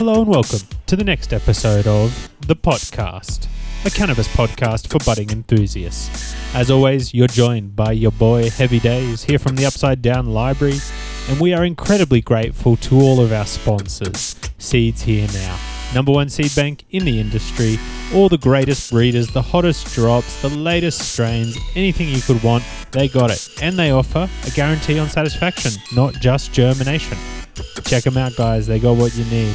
Hello and welcome to the next episode of The Pot Cast, a cannabis podcast for budding enthusiasts. As always, you're joined by your boy Heavy Days here from the Upside Down Library, and we are incredibly grateful to all of our sponsors. Seeds Here Now, number one seed bank in the industry, all the greatest breeders, the hottest drops, the latest strains, anything you could want, they got it. And they offer a guarantee on satisfaction, not just germination. Check them out, guys. They got what you need.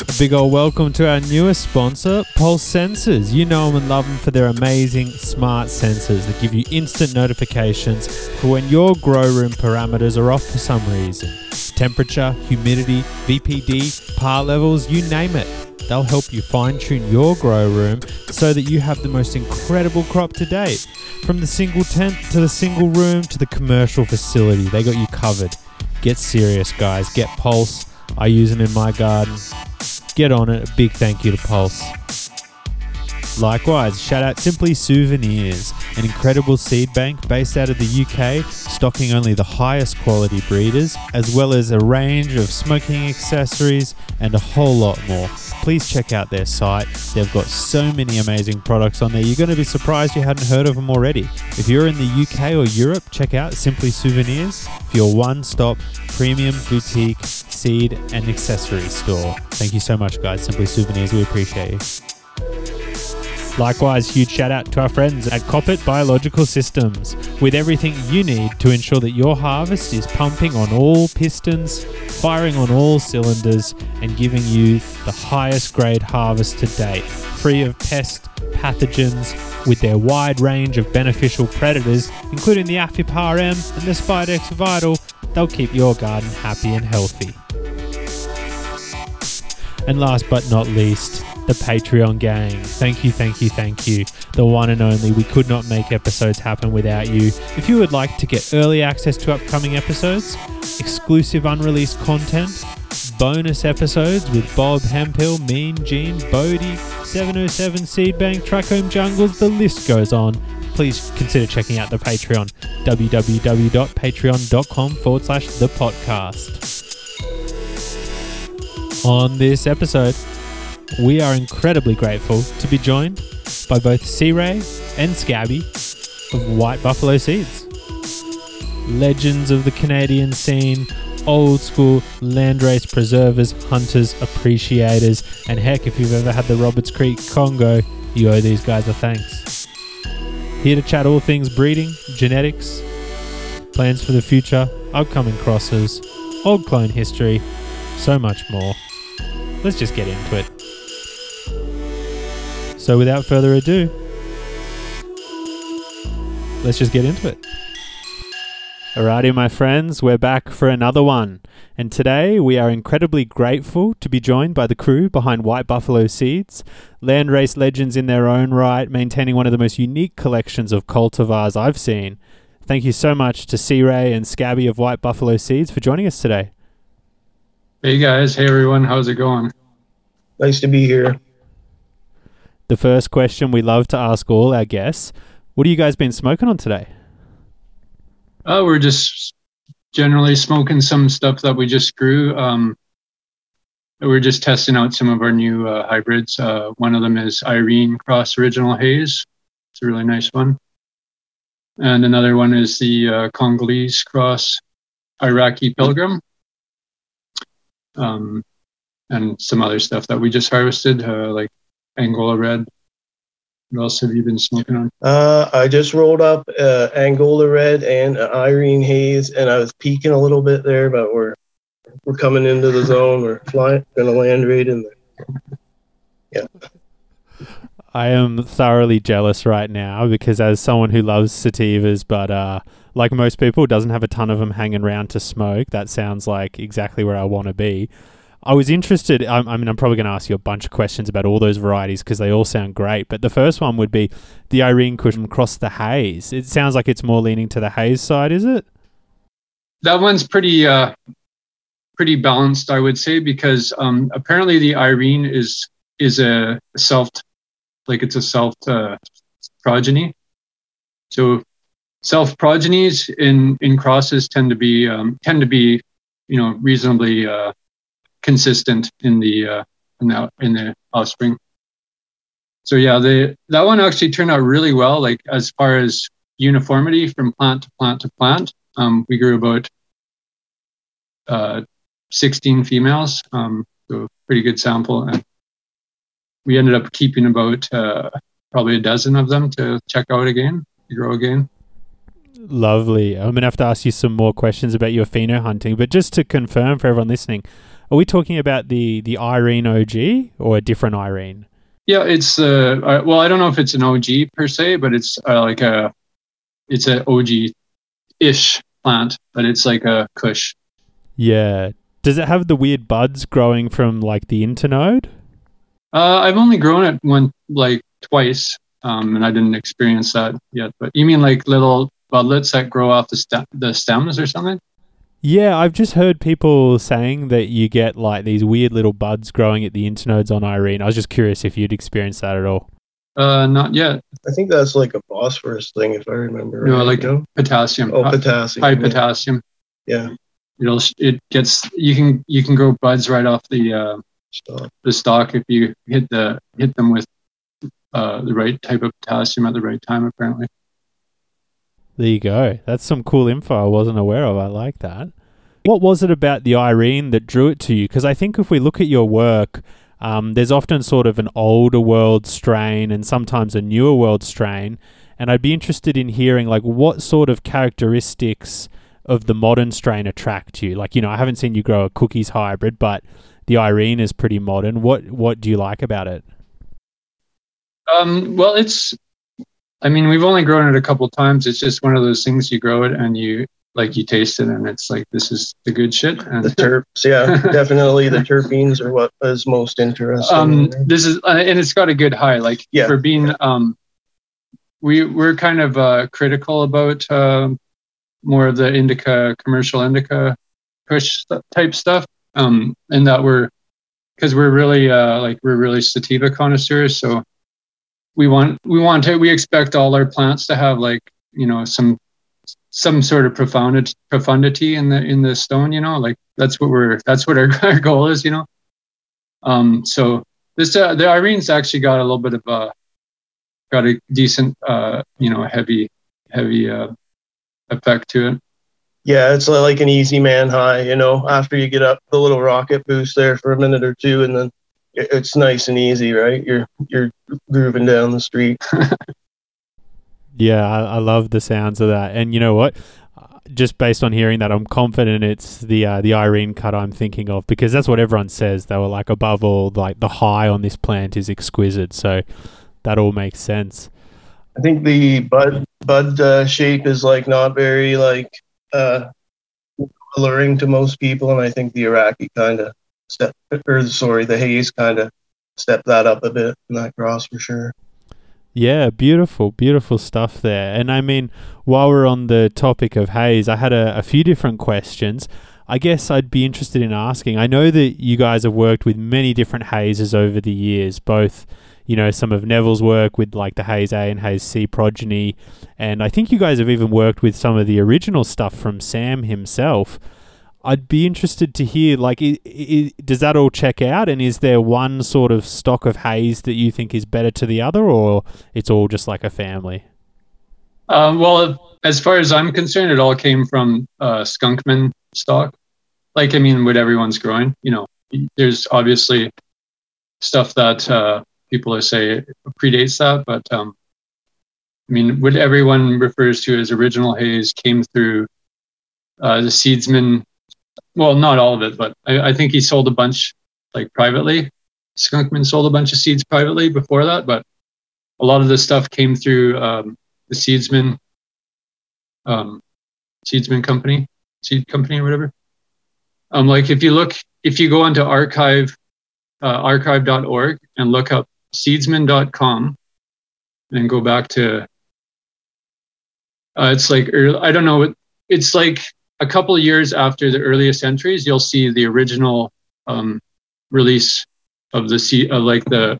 A big old welcome to our newest sponsor, Pulse Sensors. You know them and love them for their amazing smart sensors that give you instant notifications for when your grow room parameters are off for some reason. Temperature, humidity, VPD, par levels, you name it. They'll help you fine tune your grow room so that you have the most incredible crop to date. From the single tent to the single room to the commercial facility, they got you covered. Get serious, guys. Get Pulse. I use them in my garden. Get on it. A big thank you to Pulse. Likewise, shout out Simply Souvenirs, an incredible seed bank based out of the UK, stocking only the highest quality breeders, as well as a range of smoking accessories and a whole lot more. Please check out their site. They've got so many amazing products on there. You're going to be surprised you hadn't heard of them already. If you're in the UK or Europe, check out Simply Souvenirs for your one stop premium boutique seed and accessory store. Thank you so much, guys. Simply Souvenirs, we appreciate you. Likewise, huge shout out to our friends at Koppert Biological Systems with everything you need to ensure that your harvest is pumping on all pistons, firing on all cylinders, and giving you the highest grade harvest to date, free of pest pathogens, with their wide range of beneficial predators, including the Aphipar-M and the Spidex Vital. They'll keep your garden happy and healthy. And last but not least, the Patreon gang. Thank you, thank you, thank you. The one and only. We could not make episodes happen without you. If you would like to get early access to upcoming episodes, exclusive unreleased content, bonus episodes with Bob Hemphill, Mean Gene, Bodhi, 707 Seedbank, Trackhome Jungles, the list goes on. Please consider checking out the Patreon, www.patreon.com forward slash the podcast. On this episode, we are incredibly grateful to be joined by both C Ray and Scabby of White Buffalo Seeds. Legends of the Canadian scene, old school landrace preservers, hunters, appreciators, and heck, if you've ever had the Roberts Creek Congo, you owe these guys a thanks. Here to chat all things breeding, genetics, plans for the future, upcoming crosses, old clone history, so much more. Let's just get into it. So, without further ado, let's just get into it. Alrighty, my friends, we're back for another one. And today we are incredibly grateful to be joined by the crew behind White Buffalo Seeds, landrace legends in their own right, maintaining one of the most unique collections of cultivars I've seen. Thank you so much to C Ray and Scabby of White Buffalo Seeds for joining us today. Hey guys, hey everyone, how's it going? Nice to be here. The first question we love to ask all our guests What have you guys been smoking on today? Uh, we're just generally smoking some stuff that we just grew. Um, we're just testing out some of our new uh, hybrids. Uh, one of them is Irene Cross Original Haze. It's a really nice one. And another one is the uh, Congolese Cross Iraqi Pilgrim. Um, and some other stuff that we just harvested, uh, like Angola Red. What else have you been smoking on? Uh, I just rolled up uh, Angola Red and uh, Irene Haze, and I was peeking a little bit there, but we're we're coming into the zone. We're flying, gonna land right in there. Yeah. I am thoroughly jealous right now because as someone who loves sativas, but uh, like most people, doesn't have a ton of them hanging around to smoke. That sounds like exactly where I want to be. I was interested. I, I mean, I'm probably going to ask you a bunch of questions about all those varieties because they all sound great. But the first one would be the Irene Kush Cross the haze. It sounds like it's more leaning to the haze side, is it? That one's pretty uh, pretty balanced, I would say, because um, apparently the Irene is is a self like it's a self uh, progeny. So self progenies in in crosses tend to be um, tend to be you know reasonably uh, consistent in the uh, in the in the offspring. So yeah, the that one actually turned out really well. Like as far as uniformity from plant to plant to plant, um, we grew about uh, 16 females, um, so pretty good sample, and we ended up keeping about uh, probably a dozen of them to check out again, grow again. Lovely. I'm gonna have to ask you some more questions about your pheno hunting, but just to confirm for everyone listening, are we talking about the the Irene OG or a different Irene? Yeah, it's uh, uh well, I don't know if it's an OG per se, but it's uh, like a it's an OG ish plant, but it's like a Kush. Yeah. Does it have the weird buds growing from like the internode? Uh, I've only grown it one like twice, um, and I didn't experience that yet. But you mean like little budlets that grow off the stem, the stems or something? Yeah, I've just heard people saying that you get like these weird little buds growing at the internodes on Irene. I was just curious if you'd experienced that at all. Uh, not yet. I think that's like a phosphorus thing, if I remember. No, right, like no? potassium. oh potassium. high yeah. potassium. Yeah. It'll it gets you can you can grow buds right off the uh, So, the stalk if you hit the hit them with uh, the right type of potassium at the right time. Apparently. There you go. That's some cool info I wasn't aware of. I like that. What was it about the Irene that drew it to you? Because I think if we look at your work, um, there's often sort of an older world strain and sometimes a newer world strain. And I'd be interested in hearing like what sort of characteristics of the modern strain attract you. Like, you know, I haven't seen you grow a cookies hybrid, but the Irene is pretty modern. What what do you like about it? Um, well, it's. I mean, we've only grown it a couple times. It's just one of those things you grow it and you like you taste it and it's like this is the good shit. And the terps, yeah, definitely the terpenes are what is most interesting. um, this is uh, and it's got a good high. Like Yeah. for being um, we we're kind of uh, critical about um more of the indica commercial indica push type stuff. Um, and that we're because we're really uh, like we're really sativa connoisseurs, so we want we want to we expect all our plants to have like you know some some sort of profundity profundity in the in the stone you know like that's what we're that's what our, our goal is you know um so this uh, the irene's actually got a little bit of a got a decent uh you know heavy heavy uh effect to it yeah, it's like an easy man high, you know. After you get up the little rocket boost there for a minute or two, and then it's nice and easy, right? You're you're grooving down the street. Yeah, I, I love the sounds of that. And you know what? Uh, Just based on hearing that, I'm confident it's the uh, the Irene cut I'm thinking of because that's what everyone says. They were like, above all, like the high on this plant is exquisite. So that all makes sense. I think the bud bud uh, shape is like not very like uh, alluring to most people, and I think the Iraqi kind of step or sorry, the haze kind of stepped that up a bit in that cross for sure. Yeah, beautiful, beautiful stuff there. And I mean, while we're on the topic of haze, I had a, a few different questions. I guess I'd be interested in asking. I know that you guys have worked with many different hazes over the years, both, you know, some of Neville's work with like the Haze A and Haze C progeny. And I think you guys have even worked with some of the original stuff from Sam himself. I'd be interested to hear, like, i i does that all check out? And is there one sort of stock of haze that you think is better to the other, or it's all just like a family? Um, well, as far as I'm concerned, it all came from uh, skunkman stock. Like, I mean, what everyone's growing. You know, there's obviously stuff that uh, people say predates that, but um, I mean, what everyone refers to as original haze came through uh, the seedsman. Well, not all of it, but I, I think he sold a bunch like privately. Skunkman sold a bunch of seeds privately before that, but a lot of the stuff came through um, the seedsman um, seedsman company seed company or whatever um like if you look if you go onto archive uh, archive.org and look up seedsman.com and go back to uh, it's like early, i don't know what it's like a couple of years after the earliest entries you'll see the original um, release of the seed of like the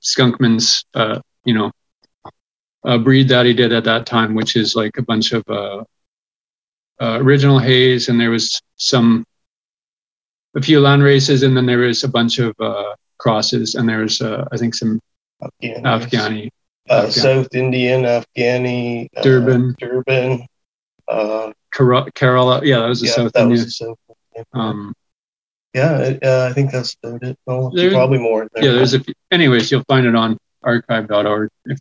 skunkman's uh, you know uh, breed that he did at that time, which is like a bunch of uh, uh, original haze, and there was some a few land races, and then there was a bunch of uh, crosses, and there was uh, I think some Afghani, Afghani, uh, Afghan. South Indian, Afghani, uh, Durban. Durban. Uh, Kara- Kerala. Yeah, that was the yeah, South that Indian. was the South. Um, yeah, uh, I think that's about it. No, There- probably more. There. yeah, there's a. Few, anyways, you'll find it on archive.org. If-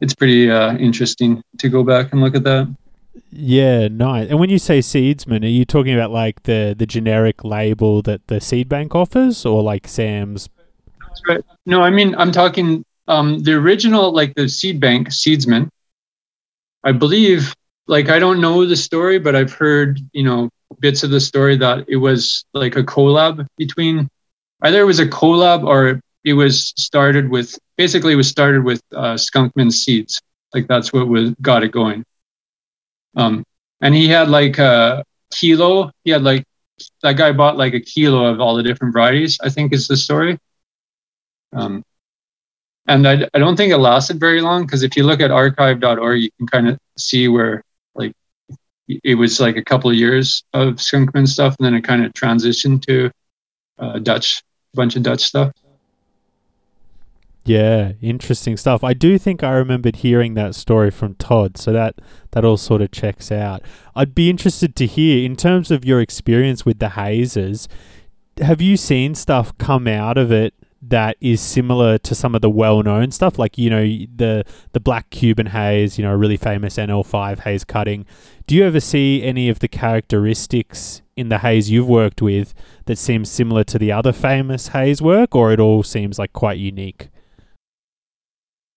It's pretty uh, interesting to go back and look at that. Yeah, nice. And when you say seedsman, are you talking about like the the generic label that the seed bank offers, or like Sam's? Right. No, I mean I'm talking um, the original, like the seed bank seedsman. I believe, like I don't know the story, but I've heard you know bits of the story that it was like a collab between either it was a collab or it was started with basically it was started with uh, Skunkman seeds. Like that's what was got it going. Um, and he had like a kilo. He had like that guy bought like a kilo of all the different varieties. I think is the story. Um, and I, I don't think it lasted very long because if you look at archive.org, you can kind of see where it was like a couple of years of Skunkman stuff, and then it kind of transitioned to uh, Dutch, a bunch of Dutch stuff. Yeah, interesting stuff. I do think I remembered hearing that story from Todd, so that that all sort of checks out. I'd be interested to hear in terms of your experience with the hazes. Have you seen stuff come out of it that is similar to some of the well-known stuff, like you know the the black Cuban haze, you know, a really famous NL5 haze cutting? Do you ever see any of the characteristics in the haze you've worked with that seems similar to the other famous haze work, or it all seems like quite unique?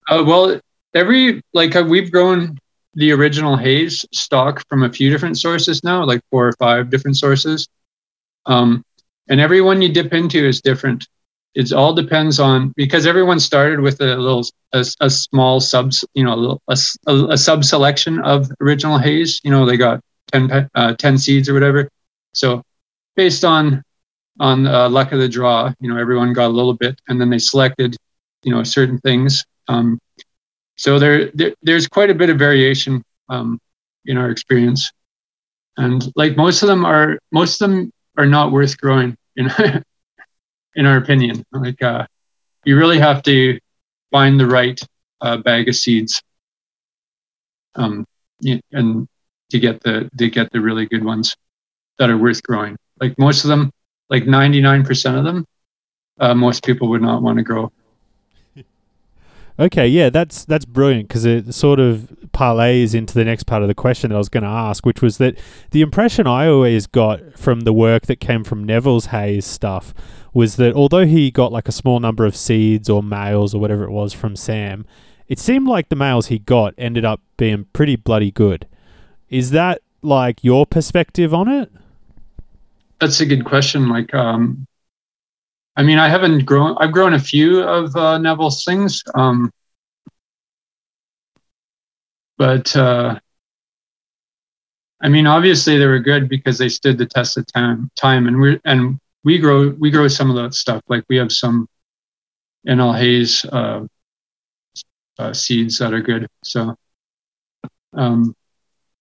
Uh, well, every like uh, we've grown the original haze stock from a few different sources now, like four or five different sources. Um, and every one you dip into is different. It all depends on because everyone started with a little a, a small subs, you know, a, a, a- sub selection of original haze. You know, they got 10, uh, 10 seeds or whatever. So based on on uh, luck of the draw, you know, everyone got a little bit, and then they selected, you know, certain things. Um, so there, there, there's quite a bit of variation um, in our experience, and like most of them are, most of them are not worth growing in, in our opinion. Like, uh, you really have to find the right uh, bag of seeds, um, and to get the to get the really good ones that are worth growing. Like most of them, like 99% of them, uh, most people would not want to grow. Okay, yeah, that's that's brilliant because it sort of parlays into the next part of the question that I was going to ask, which was that the impression I always got from the work that came from Neville's Haze stuff was that although he got like a small number of seeds or males or whatever it was from Sam, it seemed like the males he got ended up being pretty bloody good. Is that like your perspective on it? That's a good question. Like, um, I mean, I haven't grown. I've grown a few of uh, Neville's things, um, but uh, I mean, obviously they were good because they stood the test of time. Time, and we and we grow we grow some of that stuff. Like we have some NL Haze uh, uh, seeds that are good. So, um,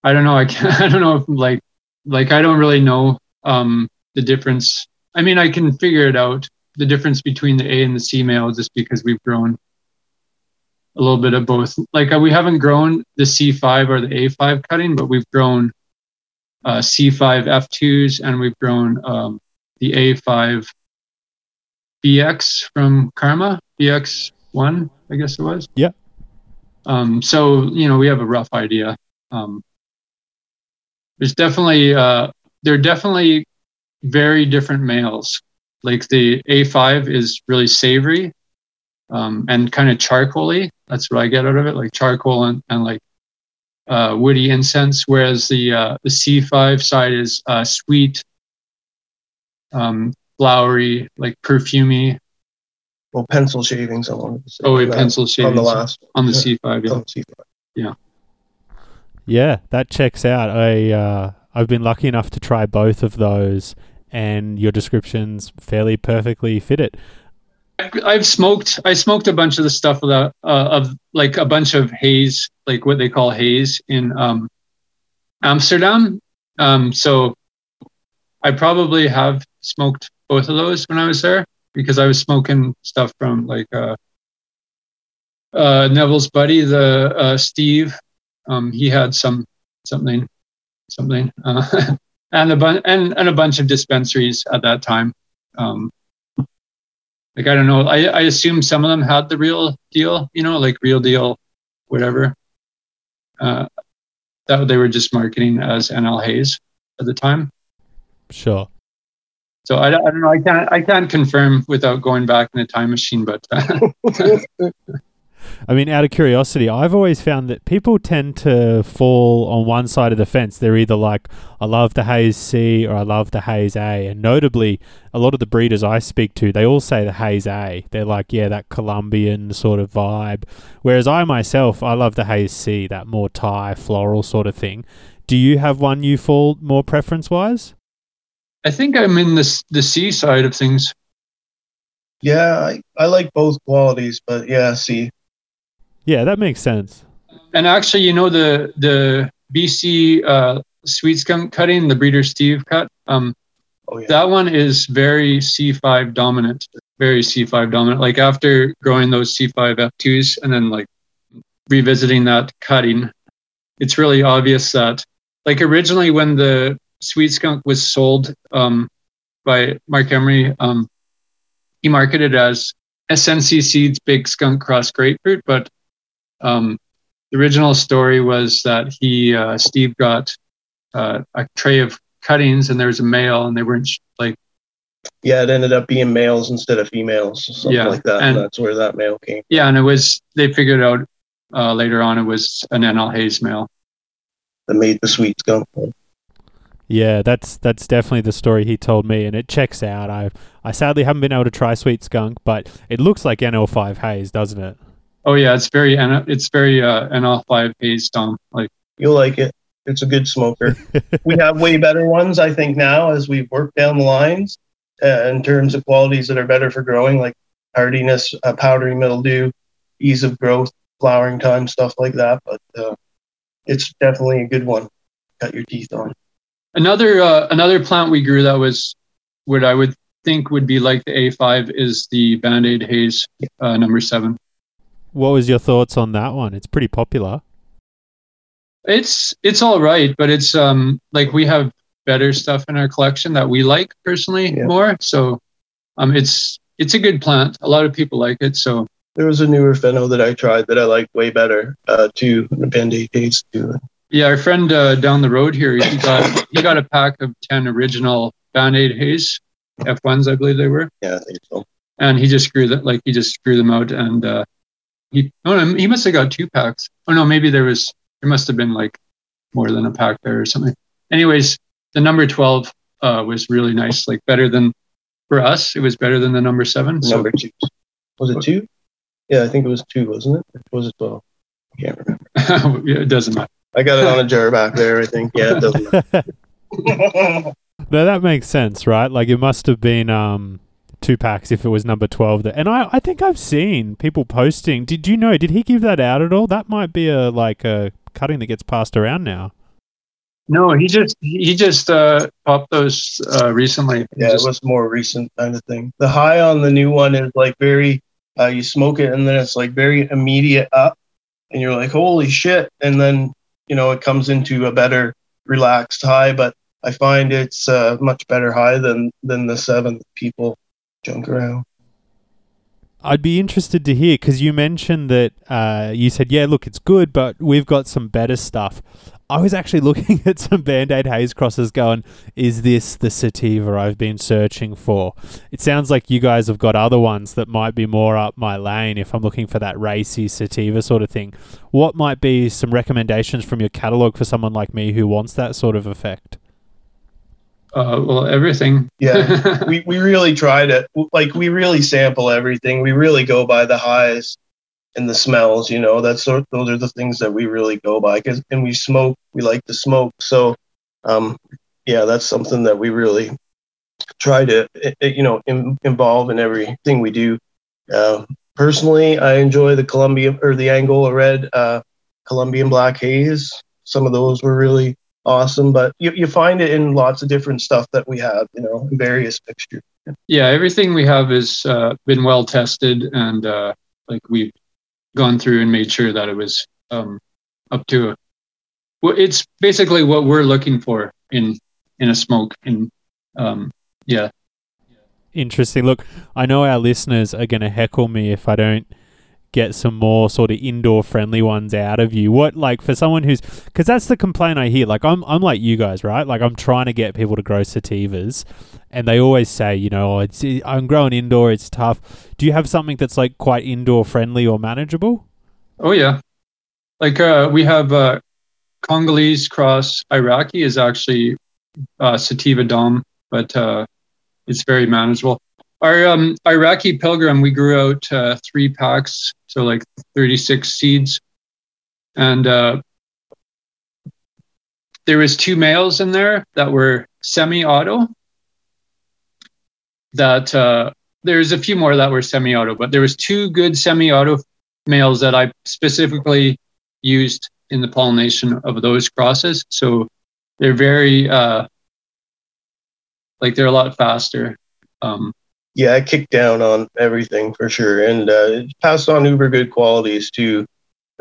I don't know. I can I don't know if like like I don't really know um, the difference. I mean, I can figure it out the difference between the A and the C male just because we've grown a little bit of both. Like uh, we haven't grown the C5 or the A5 cutting, but we've grown uh, C5 F2s and we've grown um, the A5 BX from Karma, BX1, I guess it was. Yeah. Um, so, you know, we have a rough idea. Um, there's definitely, uh, there are definitely very different males. Like the A5 is really savory um, and kind of charcoaly. That's what I get out of it, like charcoal and, and like uh, woody incense. Whereas the uh, the C5 side is uh, sweet, um, flowery, like perfumey. Well, pencil shavings. I wanted to say. Oh, wait, on that- pencil on the last on the Yeah. C5. Yeah. on the C5. Yeah, that checks out. I uh, I've been lucky enough to try both of those, and your descriptions fairly perfectly fit it. I've- smoked. I smoked a bunch of the stuff of, the, uh, of like a bunch of haze, like what they call haze in um, Amsterdam. Um, so I probably have smoked both of those when I was there because I was smoking stuff from like uh, uh, Neville's buddy, the uh, Steve. Um, he had some something, something, uh, and a bunch and, and a bunch of dispensaries at that time. Um, like I don't know. I, I assume some of them had the real deal, you know, like real deal, whatever. Uh, that they were just marketing as NL Haze at the time. Sure. So I, I don't know. I can't I can't confirm without going back in a time machine, but I mean, out of curiosity, I've always found that people tend to fall on one side of the fence. They're either like, I love the Haze C or I love the Haze A. And notably, a lot of the breeders I speak to, they all say the Haze A. They're like, yeah, that Colombian sort of vibe. Whereas I myself, I love the Haze C, that more Thai, floral sort of thing. Do you have one you fall more preference wise? I think I'm in the the C side of things. Yeah, I, I like both qualities, but yeah, see, Yeah, that makes sense. And actually, you know the the BC uh, sweet skunk cutting, the breeder Steve cut. Um, oh yeah, that one is very C5 dominant, very C5 dominant. Like after growing those C5 F2s and then like revisiting that cutting, it's really obvious that like originally when the sweet skunk was sold um, by Marc Emery, um, he marketed as SNC Seeds Big Skunk Cross Grapefruit, but um, the original story was that he uh, Steve got uh, a tray of cuttings and there was a male and they weren't sh- like yeah, it ended up being males instead of females, something Yeah, like that. and- And that's where that male came. yeah and it was they figured out uh, later on it was an NL Haze male. That made the sweet skunk. Yeah, that's that's definitely the story he told me, and it checks out. I I sadly haven't been able to try Sweet Skunk, but it looks like NL5 Haze, doesn't it? Oh yeah, it's very N- it's very uh, NL5 Haze Dom. Like You'll like it. It's a good smoker. we have way better ones, I think, now as we've worked down the lines uh, in terms of qualities that are better for growing, like hardiness, uh, powdery mildew, ease of growth, flowering time, stuff like that. But uh, it's definitely a good one. Cut your teeth on. another uh, another plant we grew that was what I would think would be like the A5 is the Band Aid Haze uh, number seven. What was your thoughts on that one? It's pretty popular. It's it's all right, but it's um like we have better stuff in our collection that we like personally Yeah. more. So um it's it's a good plant. A lot of people like it. So There was a newer pheno that I tried that I liked way better uh, too, and the Band-Aid taste too. yeah, our friend uh, down the road here, he got he got a pack of ten original Band Aid Haze F1s, I believe they were, Yeah, I think so. and he just grew that like he just grew them out, and uh, he oh no, he must have got two packs. Oh no, maybe there was there must have been like more than a pack there or something. Anyways, the number twelve uh, was really nice, like better than for us. It was better than the number seven. So Number two. Was it two? Yeah, I think it was two, wasn't it? Or was it 12? I can't remember. yeah, it doesn't matter. I got it on a jar back there, I think. Yeah, it doesn't matter. No, that makes sense, right? Like it must have been um two packs if it was number twelve. There. And I, I think I've seen people posting. Did you know? Did he give that out at all? That might be a like a cutting that gets passed around now. No, he just he just uh, popped those uh, recently. He Yeah, it was more recent kind of thing. The high on the new one is like very, uh, you smoke it and then it's like very immediate up, and you're like, holy shit. And then, you know, it comes into a better relaxed high. But I find it's a much better high than, than the seven people junk around. I'd be interested to hear because you mentioned that uh, you said, yeah, look, it's good, but we've got some better stuff. I was actually looking at some Band Aid Haze crosses going, is this the sativa I've been searching for? It sounds like you guys have got other ones that might be more up my lane if I'm looking for that racy sativa sort of thing. What might be some recommendations from your catalog for someone like me who wants that sort of effect? Uh, well, everything. Yeah. we, we really try to, like, we really sample everything. We really go by the highs and the smells, you know, that's sort those are the things that we really go by. Cause, and we smoke, we like to smoke. So, um, yeah, that's something that we really try to, eh, eh, you know, in, involve in everything we do. Uh, personally, I enjoy the Colombian or the Angola Red, uh, Colombian Black Haze. Some of those were really awesome. But you, you find it in lots of different stuff that we have, you know, various mixtures. Yeah, everything we have has uh, been well tested, and uh, like we've gone through and made sure that it was um, up to. A, well, it's basically what we're looking for in in a smoke, and um, yeah. Interesting. Look, I know our listeners are going to heckle me if I don't get some more sort of indoor friendly ones out of you. What like for someone who's because that's the complaint I hear. Like I'm I'm like you guys, right? Like I'm trying to get people to grow sativas, and they always say, you know, oh, it's I'm growing indoor, it's tough. Do you have something that's like quite indoor friendly or manageable? Oh yeah, like uh, we have uh, Congolese cross Iraqi is actually uh, sativa dom, but uh, it's very manageable. Our um, Iraqi Pilgrim, we grew out uh, three packs, so like 36 seeds, and uh, there was two males in there that were semi-auto. That uh, there's a few more that were semi-auto, but there was two good semi-auto males that I specifically used in the pollination of those crosses. So they're very uh, like they're a lot faster. Um, yeah, I kicked down on everything for sure, and uh, it passed on uber good qualities to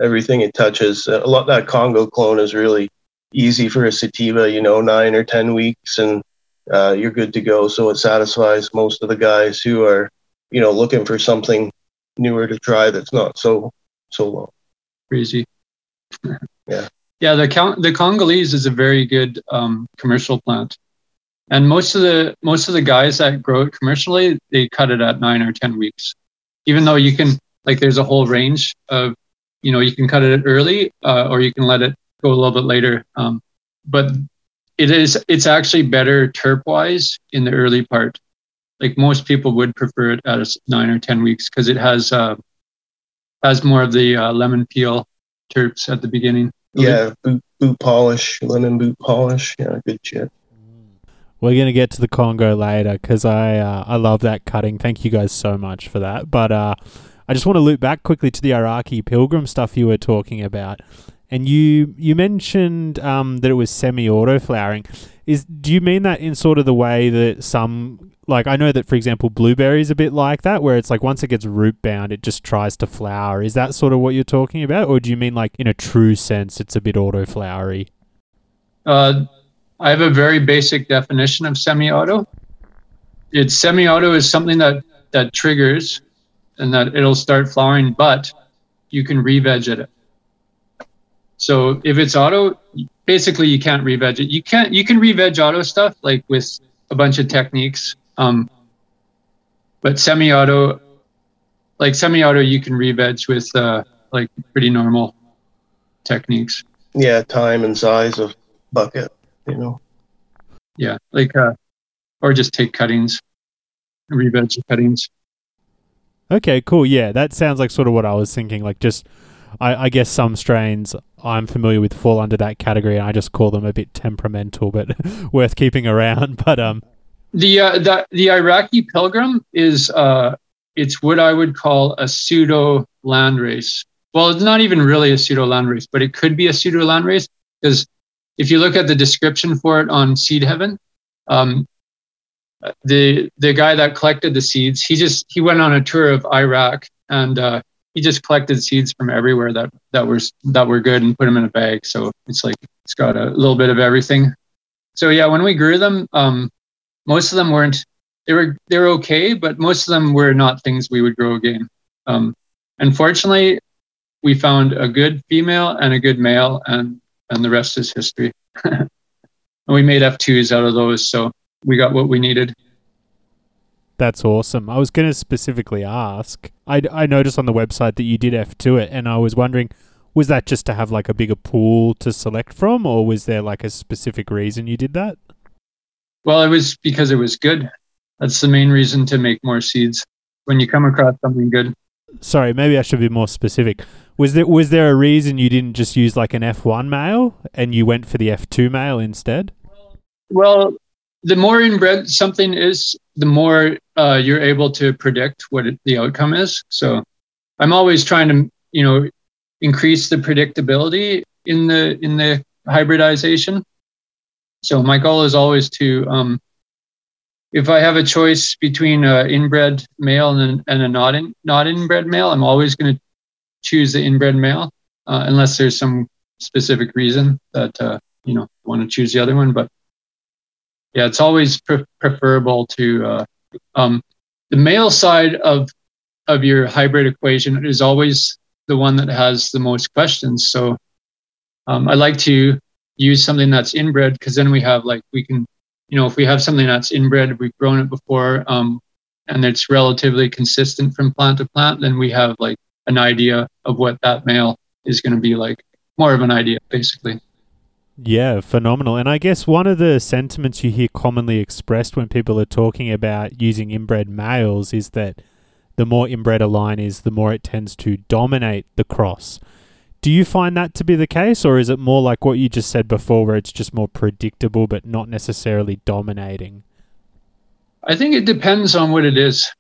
everything it touches. Uh, a lot that Congo clone is really easy for a sativa, you know, nine or ten weeks, and uh, you're good to go. So it satisfies most of the guys who are, you know, looking for something newer to try that's not so so long. Crazy. yeah. Yeah, the the Congolese is a very good um, commercial plant and most of the most of the guys that grow it commercially they cut it at nine or ten weeks. Even though you can like there's a whole range of you know you can cut it early uh, or you can let it go a little bit later. Um, but it is it's actually better terp wise in the early part. Like most people would prefer it at nine or ten weeks because it has uh, has more of the uh, lemon peel terps at the beginning. Yeah boot, boot polish lemon boot polish. Yeah good shit we're gonna get to the Congo later because I uh, I love that cutting. Thank you guys so much for that. But uh, I just want to loop back quickly to the Iraqi pilgrim stuff you were talking about, and you you mentioned um, that it was semi-auto flowering. Is do you mean that in sort of the way that some like I know that for example blueberries a bit like that, where it's like once it gets root bound, it just tries to flower. Is that sort of what you're talking about, or do you mean like in a true sense, it's a bit auto flowery? Uh, I have a very basic definition of semi-auto. It's semi-auto is something that that triggers and that it'll start flowering, but you can re-veg it. So if it's auto, basically you can't re-veg it. You can't you can re-veg auto stuff like with a bunch of techniques. Um, but semi-auto, like semi-auto, you can re-veg with uh, like pretty normal techniques. Yeah, time and size of bucket you know. Yeah, like uh, or just take cuttings, re-veg cuttings. Okay, cool. Yeah, that sounds like sort of what I was thinking. Like just, I, I guess some strains I'm familiar with fall under that category, and I just call them a bit temperamental, but worth keeping around. But um, the uh, the the Iraqi pilgrim is uh, it's what I would call a pseudo landrace. Well, it's not even really a pseudo landrace, but it could be a pseudo landrace because if you look at the description for it on Seed Heaven, um, the the guy that collected the seeds, he just he went on a tour of Iraq and uh, he just collected seeds from everywhere that that were that were good and put them in a bag. So it's like it's got a little bit of everything. So yeah, when we grew them, um, most of them weren't. They were they were okay, but most of them were not things we would grow again. Um, unfortunately, we found a good female and a good male, and and the rest is history. and we made F2s out of those, so we got what we needed. That's awesome. I was going to specifically ask. I, I noticed on the website that you did F2 it, and I was wondering, was that just to have like a bigger pool to select from, or was there like a specific reason you did that? Well, it was because it was good. That's the main reason to make more seeds. When you come across something good. Sorry, maybe I should be more specific. Was there was there a reason you didn't just use like an F1 male and you went for the F2 male instead? Well, the more inbred something is, the more uh, you're able to predict what it, the outcome is. So, I'm always trying to you know increase the predictability in the in the hybridization. So my goal is always to, um, if I have a choice between an inbred male and, and a not in, not inbred male, I'm always going to choose the inbred male, uh, unless there's some specific reason that uh, you know want to choose the other one. But yeah, it's always pre- preferable to uh, um, the male side of of your hybrid equation is always the one that has the most questions. So um, I like to use something that's inbred because then we have like we can you know if we have something that's inbred we've grown it before um, and it's relatively consistent from plant to plant then we have like an idea of what that male is going to be like more of an idea basically yeah, phenomenal. And I guess one of the sentiments you hear commonly expressed when people are talking about using inbred males is that the more inbred a line is, the more it tends to dominate the cross. Do you find that to be the case, or is it more like what you just said before, where it's just more predictable but not necessarily dominating? I think it depends on what it is.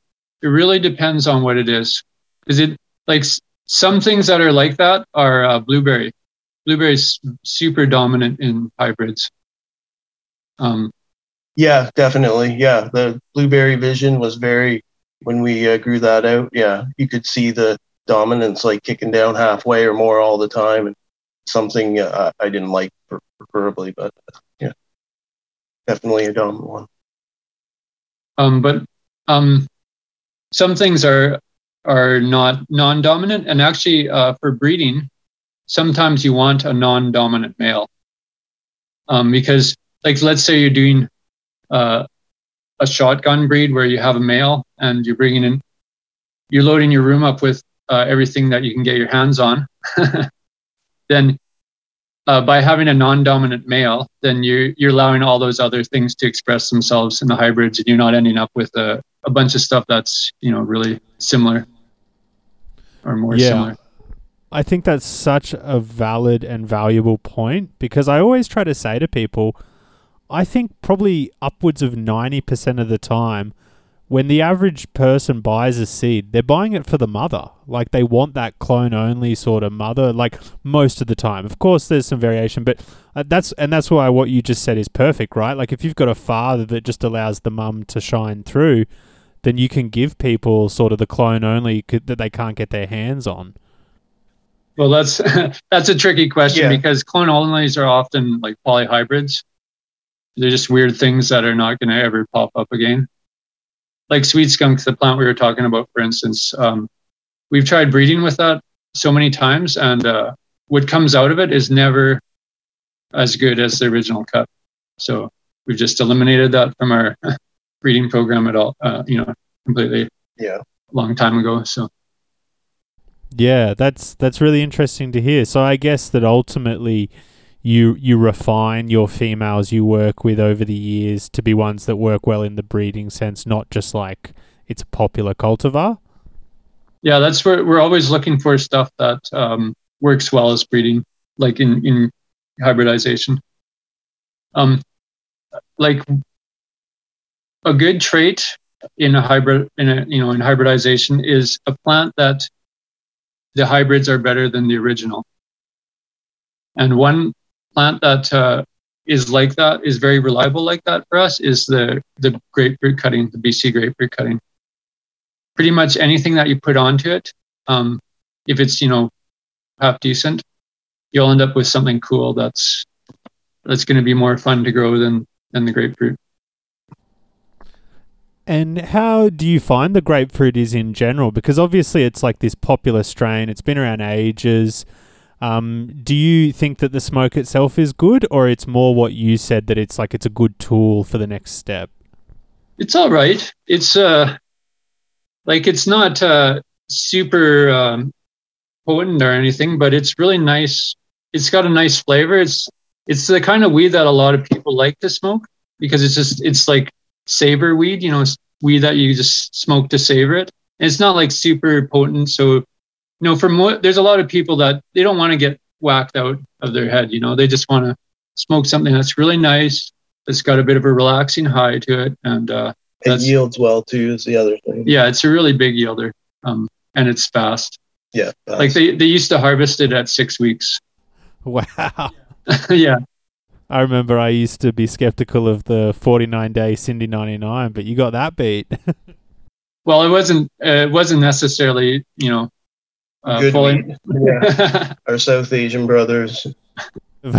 It really depends on what it is. Is it like some things that are like that are uh, blueberry? Blueberry's super dominant in hybrids. Um, yeah, definitely. Yeah, the blueberry vision was very when we uh, grew that out. Yeah, you could see the dominance like kicking down halfway or more all the time, and something uh, I didn't like preferably, but yeah, definitely a dominant one. Um, but um, some things are are not non-dominant, and actually, uh, for breeding, sometimes you want a non-dominant male, um, because like let's say you're doing uh, a shotgun breed where you have a male and you're bringing in, you're loading your room up with uh, everything that you can get your hands on, then uh, by having a non-dominant male, then you're you're allowing all those other things to express themselves in the hybrids, and you're not ending up with a, a bunch of stuff that's you know really similar or more yeah. similar. I think that's such a valid and valuable point because I always try to say to people, I think probably upwards of ninety percent of the time when the average person buys a seed, they're buying it for the mother. Like they want that clone only sort of mother, like most of the time. Of course, there's some variation, but uh, that's and that's why what you just said is perfect, right? Like if you've got a father that just allows the mum to shine through, then you can give people sort of the clone only that they can't get their hands on. Well, that's that's a tricky question yeah. because clone onlys are often like polyhybrids. They're just weird things that are not going to ever pop up again like sweet skunk, the plant we were talking about, for instance, um, we've tried breeding with that so many times, and uh, what comes out of it is never as good as the original cut. So we've just eliminated that from our breeding program at all. Uh, you know, completely. Yeah. Long time ago. So. Yeah, that's that's really interesting to hear. So I guess that ultimately you you refine your females you work with over the years to be ones that work well in the breeding sense, not just like it's a popular cultivar. Yeah, that's where we're always looking for stuff that um, works well as breeding, like in in hybridization. Um, like a good trait in a hybrid in a you know in hybridization is a plant that the hybrids are better than the original. And one plant that uh, is like that, is very reliable like that for us, is the the grapefruit cutting, the BC grapefruit cutting. Pretty much anything that you put onto it, um, if it's you know half decent, you'll end up with something cool that's that's going to be more fun to grow than than the grapefruit. And how do you find the grapefruit is in general? Because obviously it's like this popular strain. It's been around ages. Um, do you think that the smoke itself is good, or it's more what you said that it's like it's a good tool for the next step? It's all right. It's uh, like it's not uh, super um, potent or anything, but it's really nice. It's got a nice flavor. It's it's the kind of weed that a lot of people like to smoke because it's just it's like savor weed, you know, it's weed that you just smoke to savor it. And it's not like super potent, so you know, from what there's a lot of people that they don't want to get whacked out of their head. You know, they just want to smoke something that's really nice, that's got a bit of a relaxing high to it, and uh, it yields well too. Is the other thing. Yeah, it's a really big yielder, um, and it's fast. Yeah, fast. like they they used to harvest it at six weeks. Wow. yeah. I remember I used to be skeptical of the 49 day Cindy 99, but you got that beat. well, it wasn't. Uh, it wasn't necessarily, you know, uh, Good fully. Yeah. Our South Asian brothers. uh,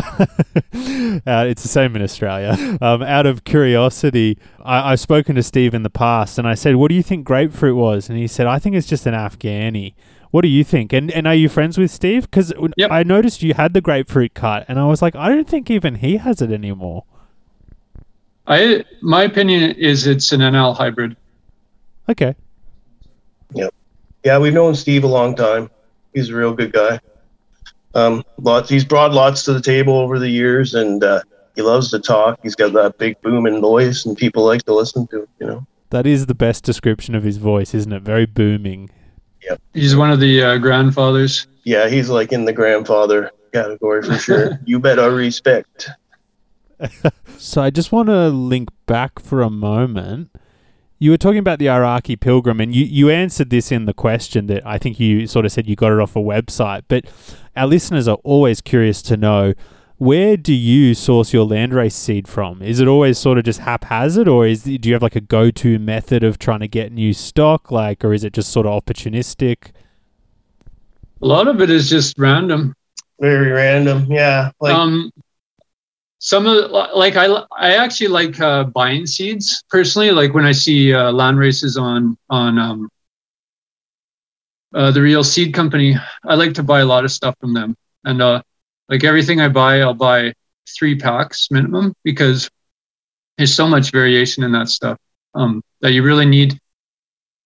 it's the same in Australia. Um, out of curiosity, I, I've spoken to Steve in the past, and I said, "What do you think grapefruit was?" And he said, "I think it's just an Afghani." What do you think? And and are you friends with Steve? Because Yep. I noticed you had the grapefruit cut, and I was like, I don't think even he has it anymore. I my opinion is it's an NL hybrid. Okay. Yep. Yeah, we've known Steve a long time. He's a real good guy. Um, lots. He's brought lots to the table over the years, and uh, he loves to talk. He's got that big booming voice, and people like to listen to. him, You know. That is the best description of his voice, isn't it? Very booming. He's one of the uh, grandfathers. Yeah, he's like in the grandfather category for sure. you bet our respect. So I just want to link back for a moment. You were talking about the Iraqi pilgrim, and you, you answered this in the question that I think you sort of said you got it off a website. But our listeners are always curious to know where do you source your landrace seed from? Is it always sort of just haphazard, or is do you have like a go to method of trying to get new stock, like, or is it just sort of opportunistic? A lot of it is just random. Very random. Yeah, like um, some of like I I actually like uh, buying seeds personally. Like when I see uh, land races on on um, uh, the Real Seed Company, I like to buy a lot of stuff from them. And uh, like everything I buy, I'll buy three packs minimum because there's so much variation in that stuff um, that you really need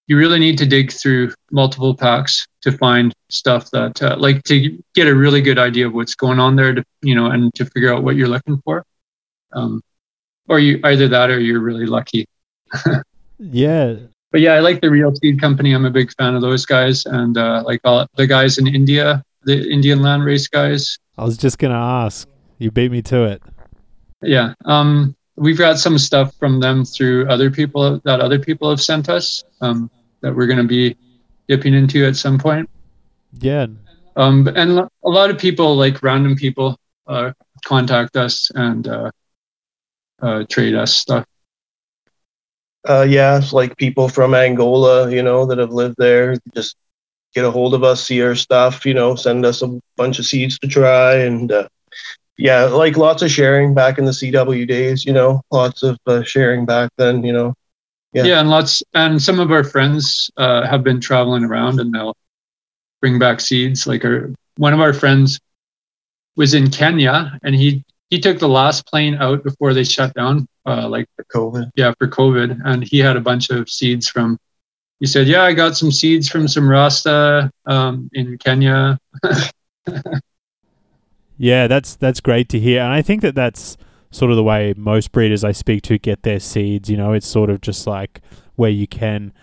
you really need to dig through multiple packs to find stuff that uh, like to get a really good idea of what's going on there to you know and to figure out what you're looking for. Um, or you either that or you're really lucky. Yeah, but yeah i like the real seed company. I'm a big fan of those guys. And uh, like all the guys in india the indian land race guys. I was just gonna ask. You beat me to it. yeah. Um, we've got some stuff from them through other people that other people have sent us um, that we're going to be dipping into at some point Yeah, um, and a lot of people like random people uh, contact us and uh, uh, trade us stuff uh, yeah, it's like people from Angola, you know, that have lived there. Just get a hold of us, see our stuff, you know, send us a bunch of seeds to try, and uh, yeah, like lots of sharing back in the CW days, you know, lots of uh, sharing back then, you know. Yeah. Yeah. and lots and some of our friends uh, have been traveling around and they'll bring back seeds like our one of our friends was in kenya and he he took the last plane out before they shut down uh, like For COVID. yeah for covid and he had a bunch of seeds from he said yeah i got some seeds from some rasta um, in kenya Yeah, that's that's great to hear, and I think that that's sort of the way most breeders I speak to get their seeds. You know, it's sort of just like where you can.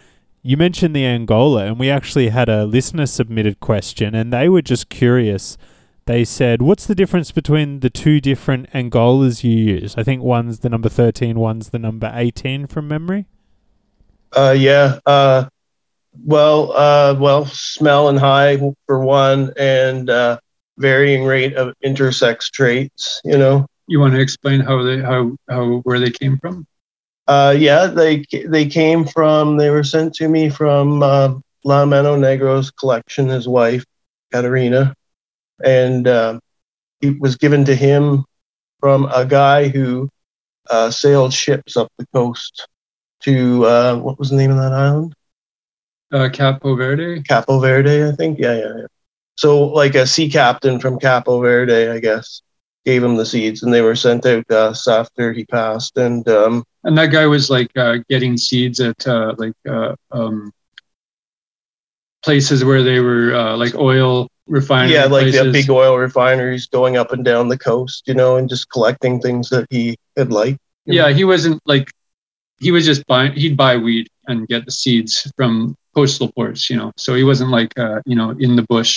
You mentioned the Angola, and we actually had a listener submitted question, and they were just curious. They said, "What's the difference between the two different Angolas you use?" I think one's the number thirteen, one's the number eighteen from memory. Uh, yeah. Uh, well, uh, well, smell and high for one, and uh, varying rate of intersex traits. You know. You want to explain how they how how where they came from Uh, yeah, they they came from. They were sent to me from uh, La Mano Negra's collection. His wife, Katerina, and uh, it was given to him from a guy who uh, sailed ships up the coast to uh, what was the name of that island? uh, capo verde Capo Verde, I think. Yeah, yeah, yeah. So like a sea captain from Capo Verde, I guess, gave him the seeds, and they were sent out to us after he passed. And um, and that guy was like uh, getting seeds at uh, like uh, um, places where they were uh, like oil refinery yeah, like places. the big oil refineries going up and down the coast, you know, and just collecting things that he had liked. yeah know. he wasn't like he was just buying he'd buy weed and get the seeds from coastal ports you know so he wasn't like uh, you know in the bush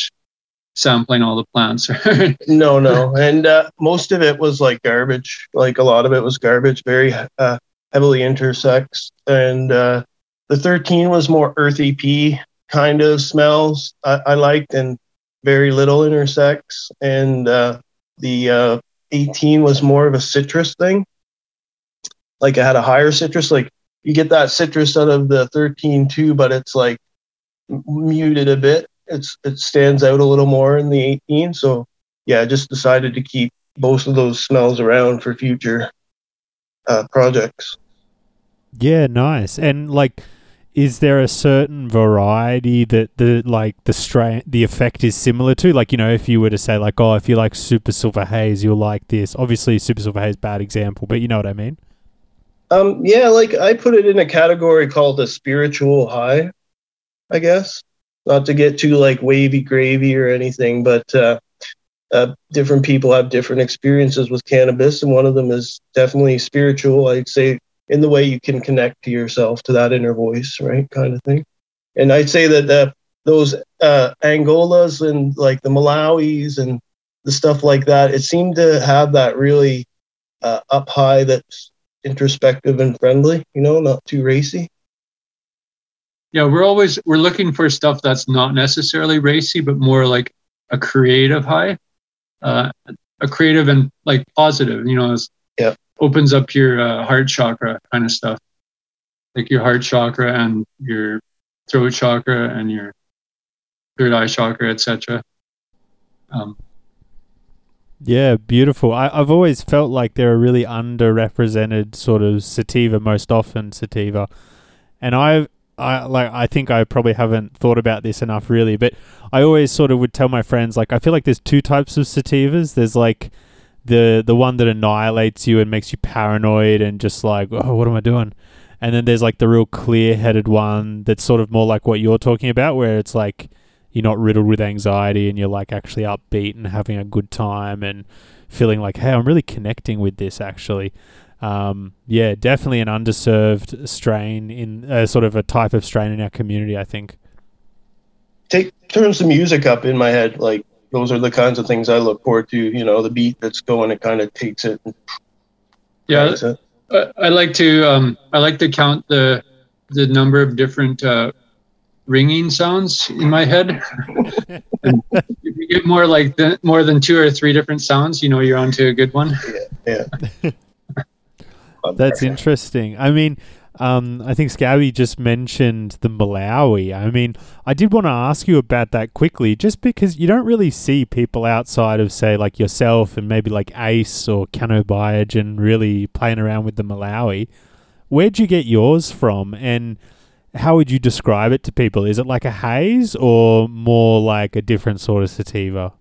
sampling all the plants No, no, and uh, most of it was like garbage. Like a lot of it was garbage, very uh, heavily intersexed, and uh, the thirteen was more earthy pea kind of smells I, I liked, and very little intersex, and uh, the uh, 18 was more of a citrus thing. Like it had a higher citrus. Like you get that citrus out of the 13 too, but it's like muted a bit. It's it stands out a little more in the 18. So yeah, I just decided to keep both of those smells around for future uh, projects. Yeah, nice. And like, is there a certain variety that the like the strain the effect is similar to? Like, you know, if you were to say like, oh, if you like Super Silver Haze, you'll like this. Obviously, Super Silver Haze bad example, but you know what I mean. Um, yeah, like I put it in a category called a spiritual high, I guess. Not to get too like wavy gravy or anything, but uh, uh, different people have different experiences with cannabis, and one of them is definitely spiritual. I'd say in the way you can connect to yourself, to that inner voice, right, kind of thing. And I'd say that uh, those uh, Angolas and like the Malawis and the stuff like that, it seemed to have that really uh, up high that's introspective and friendly, you know, not too racy. Yeah, we're always we're looking for stuff that's not necessarily racy, but more like a creative high, uh, a creative and like positive. You know, yeah, opens up your uh, heart chakra kind of stuff, like your heart chakra and your throat chakra and your third eye chakra, etc. Um, yeah, beautiful. I, I've always felt like they're a really underrepresented sort of sativa, most often sativa, and I've I like I think I probably haven't thought about this enough really, but I always sort of would tell my friends like I feel like there's two types of sativas. There's like the the one that annihilates you and makes you paranoid and just like oh what am I doing, and then there's like the real clear headed one that's sort of more like what you're talking about, where it's like you're not riddled with anxiety and you're like actually upbeat and having a good time and feeling like, hey, I'm really connecting with this actually. Um, yeah, definitely an underserved strain in uh, sort of a type of strain in our community, I think. Take turn some music up in my head. Like those are the kinds of things I look forward to. You know, the beat that's going, it kind of takes it. yeah, it. I like to um, I like to count the the number of different uh, ringing sounds in my head. if you get more like the, more than two or three different sounds, you know you're onto a good one. Yeah. yeah. That's interesting. I mean, um, I think Scabby just mentioned the Malawi. I mean, I did want to ask you about that quickly, just because you don't really see people outside of, say, like yourself and maybe like Ace or Cannabiogen really playing around with the Malawi. Where'd you get yours from? And how would you describe it to people? Is it like a haze or more like a different sort of sativa?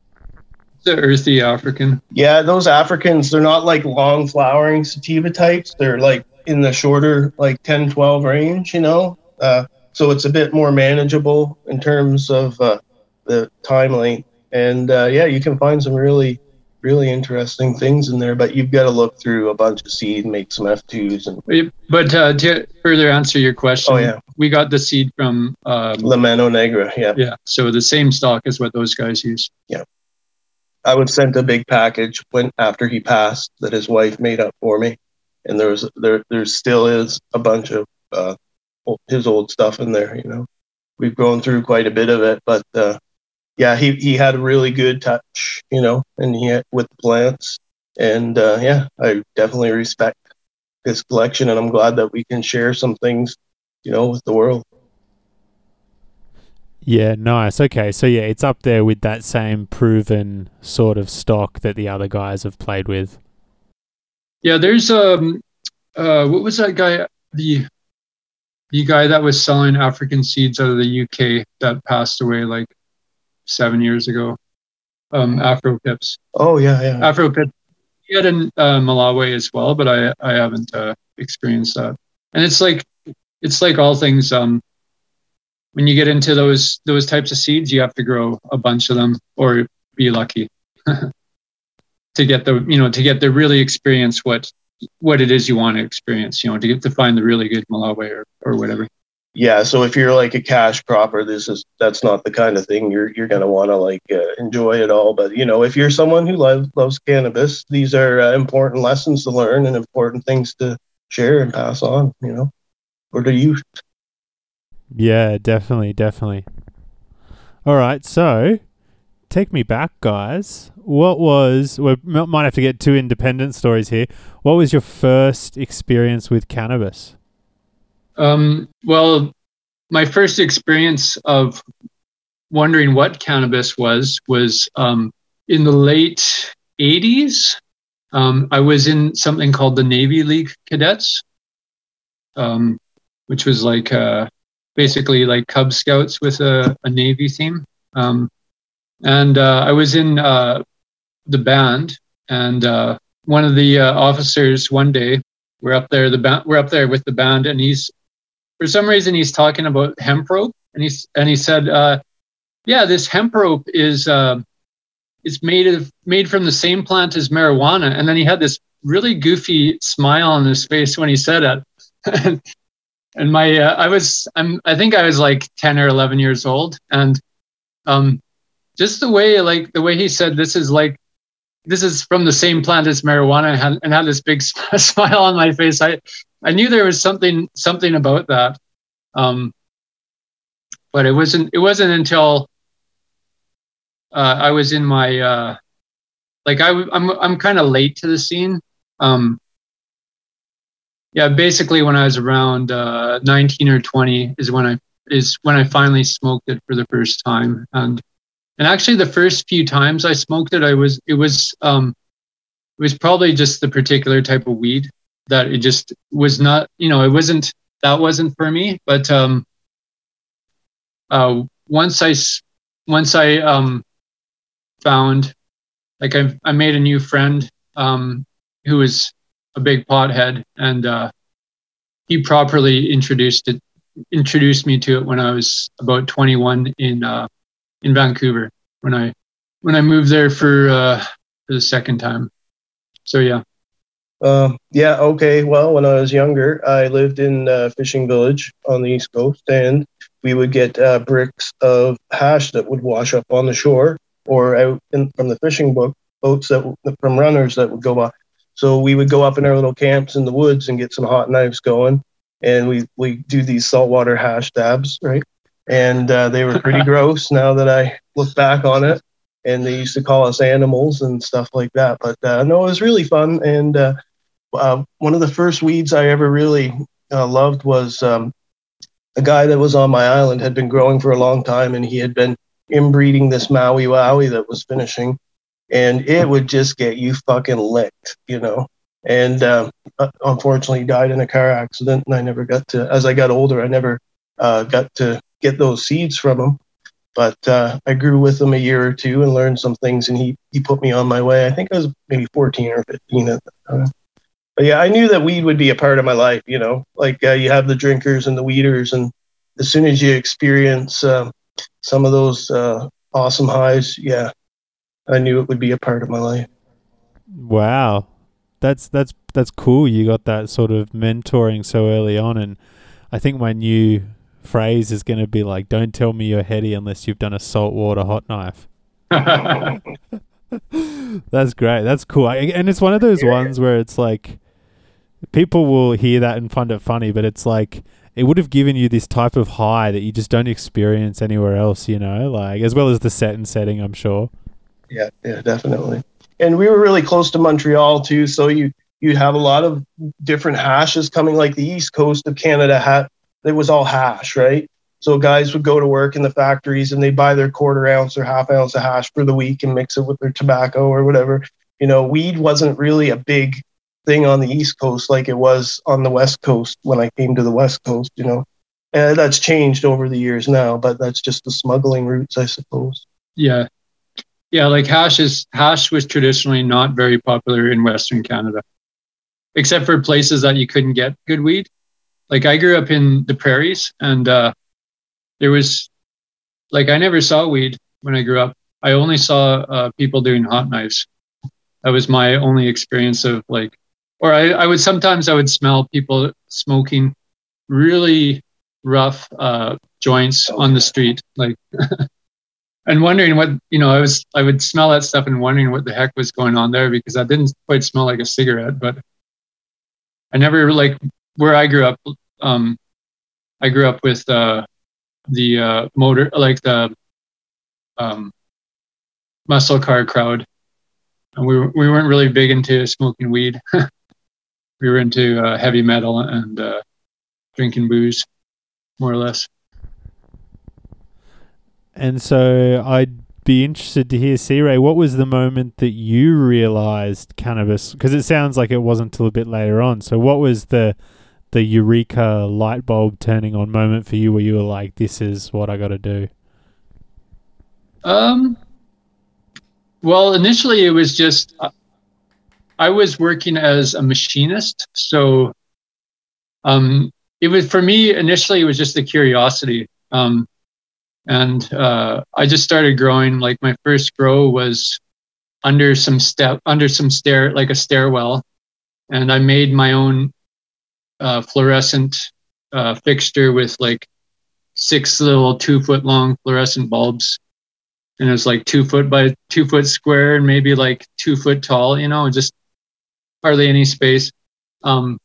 The earthy African. Yeah, those Africans, they're not like long flowering sativa types. They're like in the shorter, like 10, 12 range, you know? Uh, so it's a bit more manageable in terms of uh, the time length. And uh, yeah, you can find some really really interesting things in there, but you've got to look through a bunch of seed and make some F2s. And but uh, to further answer your question, oh, yeah. we got the seed from um, La Mano Negra. Yeah. Yeah. So the same stock is what those guys use. Yeah. I was sent a big package when after he passed that his wife made up for me, and there was there there still is a bunch of uh, his old stuff in there. You know, we've gone through quite a bit of it, but uh, yeah, he, he had a really good touch, you know, and he had, with the plants. And uh, yeah, I definitely respect his collection, and I'm glad that we can share some things, you know, with the world. Yeah, nice. Okay, so yeah, it's up there with that same proven sort of stock that the other guys have played with. Yeah, there's um, uh, what was that guy? The the guy that was selling African seeds out of the UK that passed away like seven years ago. Um, Afro Pips. Oh yeah, yeah. Afro Pip. He had in uh, Malawi as well, but I I haven't uh, experienced that. And it's like it's like all things. Um, when you get into those those types of seeds, you have to grow a bunch of them or be lucky to get the you know to get the really experience what what it is you want to experience. You know, to get to find the really good Malawi or or whatever yeah so if you're like a cash cropper this is that's not the kind of thing you're you're to want to like uh, enjoy it all but you know if you're someone who loves loves cannabis these are uh, important lessons to learn and important things to share and pass on you know or to youth yeah definitely definitely all right so take me back, guys. What was? We might have to get two independent stories here. What was your first experience with cannabis? Um, well, my first experience of wondering what cannabis was was um, in the late 80s. Um, I was in something called the Navy League Cadets, um, which was like uh, basically like Cub Scouts with a, a Navy theme. Um, and uh, I was in uh, the band, and uh, one of the uh, officers one day we're up there the band we're up there with the band, and he's for some reason he's talking about hemp rope, and he's and he said, uh, "Yeah, this hemp rope is uh, is made of made from the same plant as marijuana." And then he had this really goofy smile on his face when he said it. and my uh, I was I'm I think I was like 10 or 11 years old. And um just the way like the way he said this is like this is from the same plant as marijuana and had, and had this big smile on my face. I I knew there was something something about that. Um but it wasn't it wasn't until uh, I was in my uh like I I'm I'm kind of late to the scene. Um yeah, basically when I was around uh, 19 or 20 is when I is when I finally smoked it for the first time. And and actually the first few times I smoked it, I was it was um, it was probably just the particular type of weed that it just was not. You know, it wasn't that wasn't for me. But um, uh, once I once I um, found like I I made a new friend um, who was a big pothead, and uh, he properly introduced it introduced me to it when I was about 21 in uh, in Vancouver when I when I moved there for uh, for the second time. So yeah. Um, yeah. Okay. Well, when I was younger, I lived in a fishing village on the east coast, and we would get uh, bricks of hash that would wash up on the shore or out in, from the fishing boat boats that from runners that would go by. So we would go up in our little camps in the woods and get some hot knives going, and we we do these saltwater hash dabs, right? And uh, they were pretty gross now that I look back on it. And they used to call us animals and stuff like that. But uh, no, it was really fun. And uh, uh one of the first weeds I ever really uh, loved was um, a guy that was on my island had been growing for a long time, and he had been inbreeding this Maui Wowie that was finishing and it would just get you fucking licked, you know. And um, uh, unfortunately, died in a car accident, and I never got to. As I got older, I never uh, got to get those seeds from him. But uh, I grew with him a year or two and learned some things, and he he put me on my way. I think I was maybe 14 or 15 at the time. But yeah, I knew that weed would be a part of my life. You know, like uh, you have the drinkers and the weeders, and as soon as you experience um, some of those uh, awesome highs, yeah, I knew it would be a part of my life. Wow, that's that's that's cool. You got that sort of mentoring so early on, and I think my new phrase is going to be like, "Don't tell me you're heady unless you've done a saltwater hot knife." that's great. That's cool. And it's one of those ones where it's like people will hear that and find it funny, but it's like it would have given you this type of high that you just don't experience anywhere else, you know, like as well as the set and setting, I'm sure yeah, yeah, definitely. And we were really close to Montreal too, so you you have a lot of different hashes coming. Like the east coast of Canada had it was all hash, right? So guys would go to work in the factories and they buy their quarter ounce or half ounce of hash for the week and mix it with their tobacco or whatever. You know, weed wasn't really a big thing on the east coast like it was on the west coast when I came to the west coast. You know, and that's changed over the years now, but that's just the smuggling routes, I suppose. Yeah, yeah, like hash is hash was traditionally not very popular in Western Canada, except for places that you couldn't get good weed. Like I grew up in the prairies, and uh, there was like I never saw weed when I grew up. I only saw uh, people doing hot knives. That was my only experience of like, or I, I would sometimes I would smell people smoking really rough uh, joints on the street, like and wondering what you know i was i would smell that stuff and wondering what the heck was going on there because that didn't quite smell like a cigarette but i never like where i grew up um i grew up with uh the uh motor like the um muscle car crowd, and we we weren't really big into smoking weed. we were into uh, heavy metal and uh, drinking booze, more or less. And so I'd be interested to hear, C Ray, what was the moment that you realized cannabis? Because it sounds like it wasn't until a bit later on. So what was the the eureka light bulb turning on moment for you where you were like, this is what I got to do? Um, well, initially it was just, uh, I was working as a machinist. So, um, it was for me initially, it was just a curiosity. Um, and uh, I just started growing. Like my first grow was under some step, under some stair, like a stairwell, and I made my own uh, fluorescent uh, fixture with like six little two foot long fluorescent bulbs, and it was like two foot by two foot square and maybe like two foot tall. You know, just hardly any space. Um,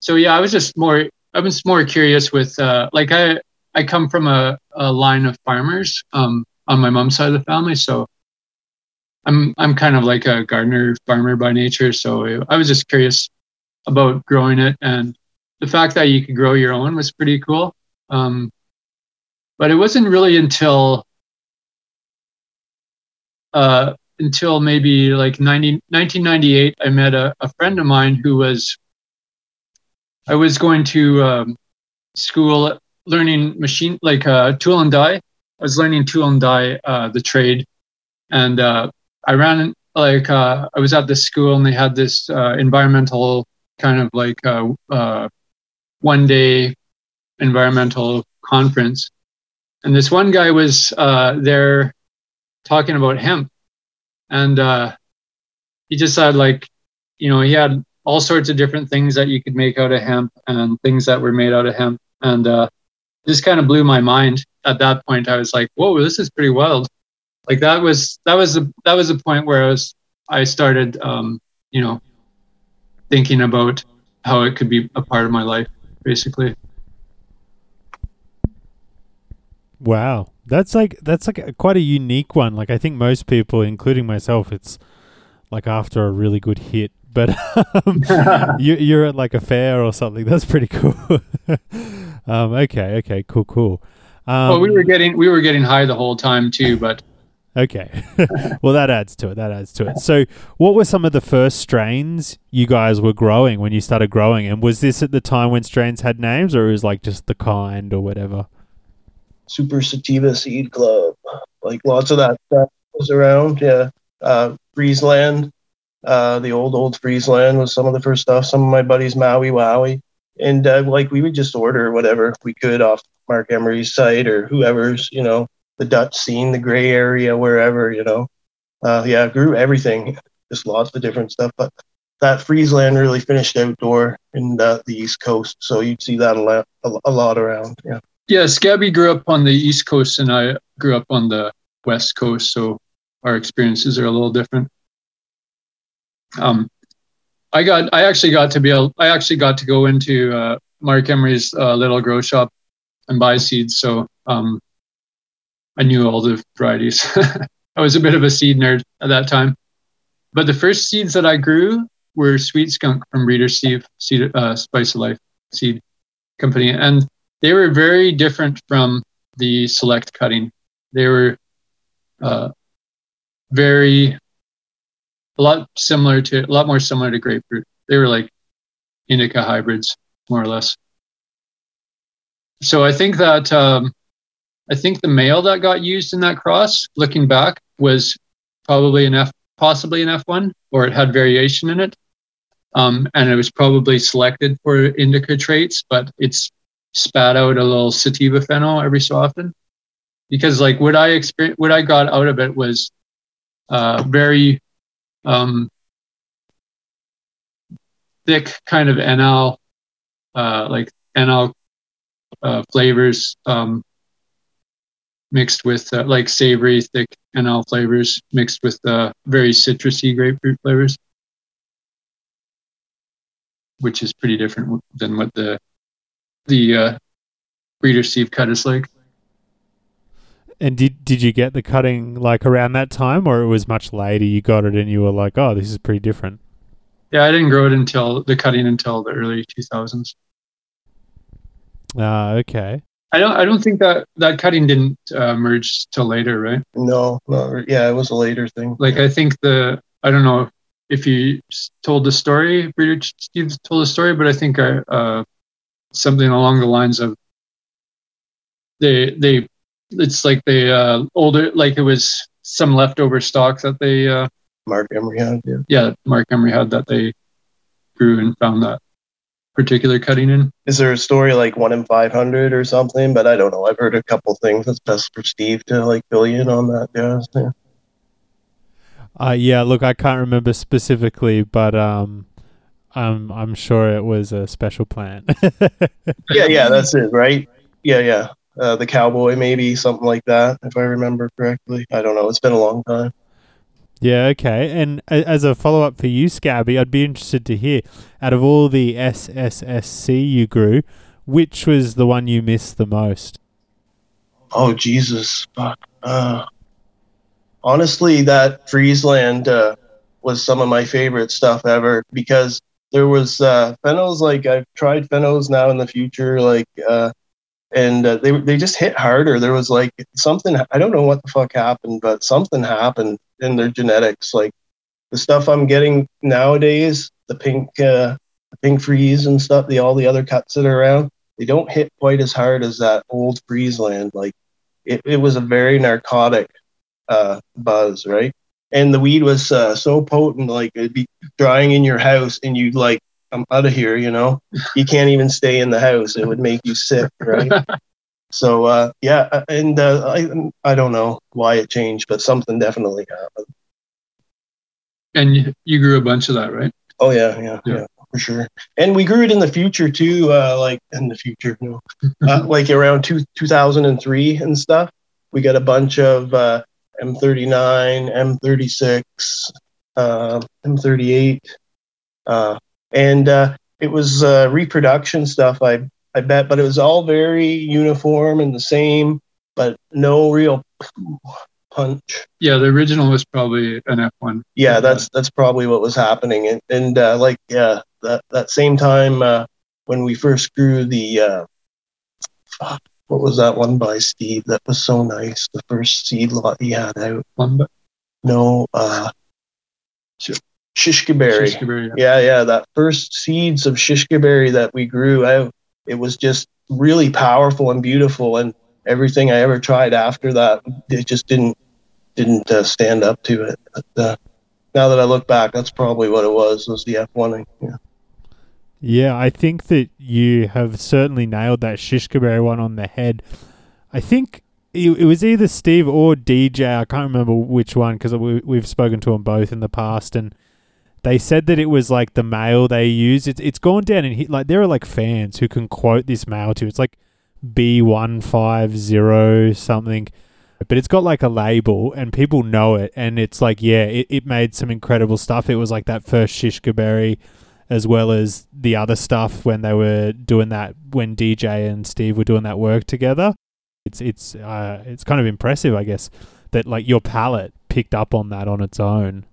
so yeah, I was just more. I was more curious with uh, like I I come from a, a line of farmers um, on my mom's side of the family, so I'm I'm kind of like a gardener farmer by nature. So I was just curious about growing it, and the fact that you could grow your own was pretty cool. Um, but it wasn't really until uh, until maybe like 90, 1998, I met a, a friend of mine who was I was going to um, school learning machine like uh, tool and die. I was learning tool and die, uh, the trade, and uh, I ran like uh, I was at this school and they had this uh, environmental kind of like uh, uh, one day environmental conference, and this one guy was uh, there talking about hemp, and uh, he just said like, you know, he had all sorts of different things that you could make out of hemp and things that were made out of hemp, and uh, just kind of blew my mind at that point. I was like, whoa, this is pretty wild. Like that was that was a that was a point where I was I started um, you know thinking about how it could be a part of my life, basically. Wow, that's like that's like a, quite a unique one. Like I think most people, including myself, it's like after a really good hit. But um, you, you're at like a fair or something. That's pretty cool. um, okay, okay, cool, cool. Um, well, we were getting we were getting high the whole time too, but Okay. well, that adds to it. That adds to it. So, what were some of the first strains you guys were growing when you started growing? And was this at the time when strains had names, or it was like just the kind or whatever? Super Sativa Seed Club, like lots of that stuff was around. Yeah, uh, Friesland, uh, the old old Friesland was some of the first stuff. Some of my buddies Maui Wowie, and uh, like we would just order whatever we could off Mark Emery's site or whoever's, you know, the Dutch scene, the gray area, wherever, you know. Uh, yeah, grew everything, just lots of different stuff. But that Friesland really finished outdoor in the, the East Coast, so you'd see that a lot, a, lot around. Yeah. Yeah, Scabby grew up on the East Coast, and I grew up on the West Coast, so our experiences are a little different. Um, I got, I actually got to be able, I actually got to go into uh, Mark Emery's uh, little grow shop and buy seeds, so um, I knew all the varieties. I was a bit of a seed nerd at that time. But the first seeds that I grew were Sweet Skunk from Breeder Steve seed, uh, Spice of Life Seed Company, and they were very different from the Select cutting. They were uh, very a lot similar to a lot more similar to grapefruit. They were like indica hybrids, more or less. So I think that um, I think the male that got used in that cross, looking back, was probably an F, possibly an F1, or it had variation in it. Um, and it was probably selected for indica traits, but it's spat out a little sativa pheno every so often. Because like what I experienced, what I got out of it was uh, very um, thick kind of NL, uh, like NL uh, flavors. Um, mixed with uh, like savory, thick NL flavors mixed with uh, very citrusy grapefruit flavors, which is pretty different than what the the uh, breeder Steve cut is like. And did did you get the cutting like around that time, or it was much later? You got it, and you were like, "Oh, this is pretty different." Yeah, I didn't grow it until the cutting until the early 2000s. Ah, okay. I don't. I don't think that that cutting didn't uh, merge till later, right? No, no, yeah, it was a later thing. Like I think the. I don't know if you told the story, Breeder Steve told the story, but I think I, uh, something along the lines of they they it's like the uh older like it was some leftover stock that they uh Mark Emery had. Yeah. yeah Mark Emery had that they grew and found that particular cutting in. Is there a story like one in five hundred or something? But I don't know. I've heard a couple things. It's best for Steve to like fill you in on that. Yeah. yeah. Uh, yeah, look, I can't remember specifically, but um, I'm I'm sure it was a special plant. yeah, yeah, that's it, right? Yeah, yeah. Uh, the cowboy, maybe something like that, if I remember correctly. I don't know. It's been a long time. yeah, okay. And as a follow up for you, Scabby, I'd be interested to hear out of all the SSSC you grew, which was the one you missed the most? Oh Jesus, fuck. Uh, honestly, that Friesland uh, was some of my favorite stuff ever because there was uh, like I've tried phenos now in the future, like, uh, and uh, they they just hit harder. There was like something I don't know what the fuck happened, but something happened in their genetics. Like the stuff I'm getting nowadays, the pink, uh, the pink freeze and stuff, the all the other cuts that are around, they don't hit quite as hard as that old Friesland. Like it, it was a very narcotic uh, buzz, right? And the weed was uh, so potent, like it'd be drying in your house, and you'd like, I'm out of here, you know. You can't even stay in the house; it would make you sick, right? so uh, yeah, uh, and uh, I I don't know why it changed, but something definitely happened. And you, you grew a bunch of that, right? Oh yeah, yeah, Yeah. yeah, for sure. And we grew it in the future too, uh, like in the future, no, uh, like around two, 2003 and stuff. We got a bunch of uh, M39, M36, uh, M38, uh, and uh, it was uh, reproduction stuff. I I bet, but it was all very uniform and the same, but no real punch. Yeah, the original was probably an F1. Yeah, that's that's probably what was happening, and and uh, like yeah, that that same time uh, when we first grew the uh, fuck, what was that one by Steve that was so nice? The first seed lot he had out. one, but No, uh, Shishkaberry. Shishkaberry, yeah. Yeah, yeah, that first seeds of Shishkaberry that we grew out, it was just really powerful and beautiful, and everything I ever tried after that, it just didn't didn't uh, stand up to it. But, uh, now that I look back, that's probably what it was. Was the F one? Yeah. Yeah, I think that you have certainly nailed that Shishkaberry one on the head. I think it, was either Steve or DJ. I can't remember which one because we, we've spoken to them both in the past, and they said that it was like the male they use. It's it's gone down and hit like there are like fans who can quote this male to. It's like B one five zero something. But it's got like a label and people know it and it's like yeah, it, it made some incredible stuff. It was like that first Shishkaberry as well as the other stuff when they were doing that when DJ and Steve were doing that work together. It's it's uh, it's kind of impressive, I guess, that like your palate picked up on that on its own.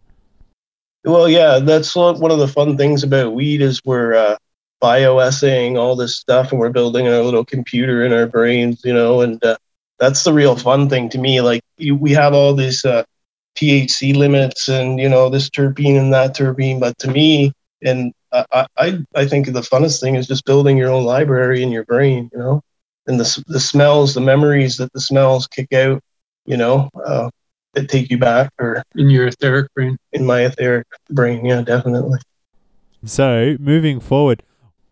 Well, yeah, that's one of the fun things about weed is we're uh, bioassaying all this stuff, and we're building our little computer in our brains, you know, and uh, that's the real fun thing to me. Like you, we have all these uh, THC limits, and you know this terpene and that terpene, but to me, and I, I I think the funnest thing is just building your own library in your brain, you know, and the the smells, the memories that the smells kick out, you know, uh, that take you back, or in your etheric brain. in my etheric brain, yeah, definitely. So moving forward,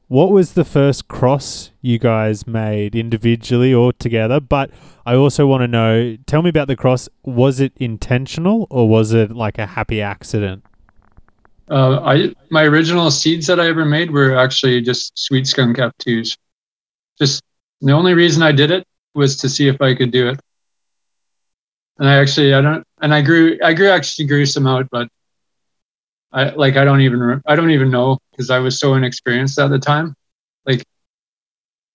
what was the first cross you guys made individually or together? But I also want to know. Tell me about the cross. Was it intentional or was it like a happy accident? Uh, I my original seeds that I ever made were actually just sweet skunk F2s. Just the only reason I did it was to see if I could do it. And I actually I don't and I grew I grew actually grew some out, but I like I don't even I don't even know because I was so inexperienced at the time. Like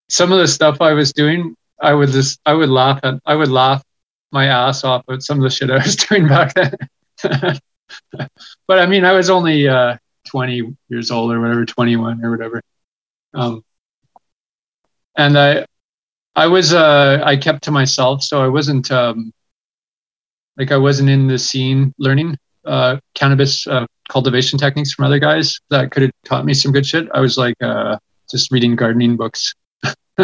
some of the stuff I was doing, I would just I would laugh at I would laugh my ass off at some of the shit I was doing back then. but I mean, I was only uh, 20 years old or whatever, 21 or whatever. Um, and I, I was, uh, I kept to myself, so I wasn't, um, like, I wasn't in the scene learning uh, cannabis uh, cultivation techniques from other guys that could have taught me some good shit. I was like, uh, just reading gardening books.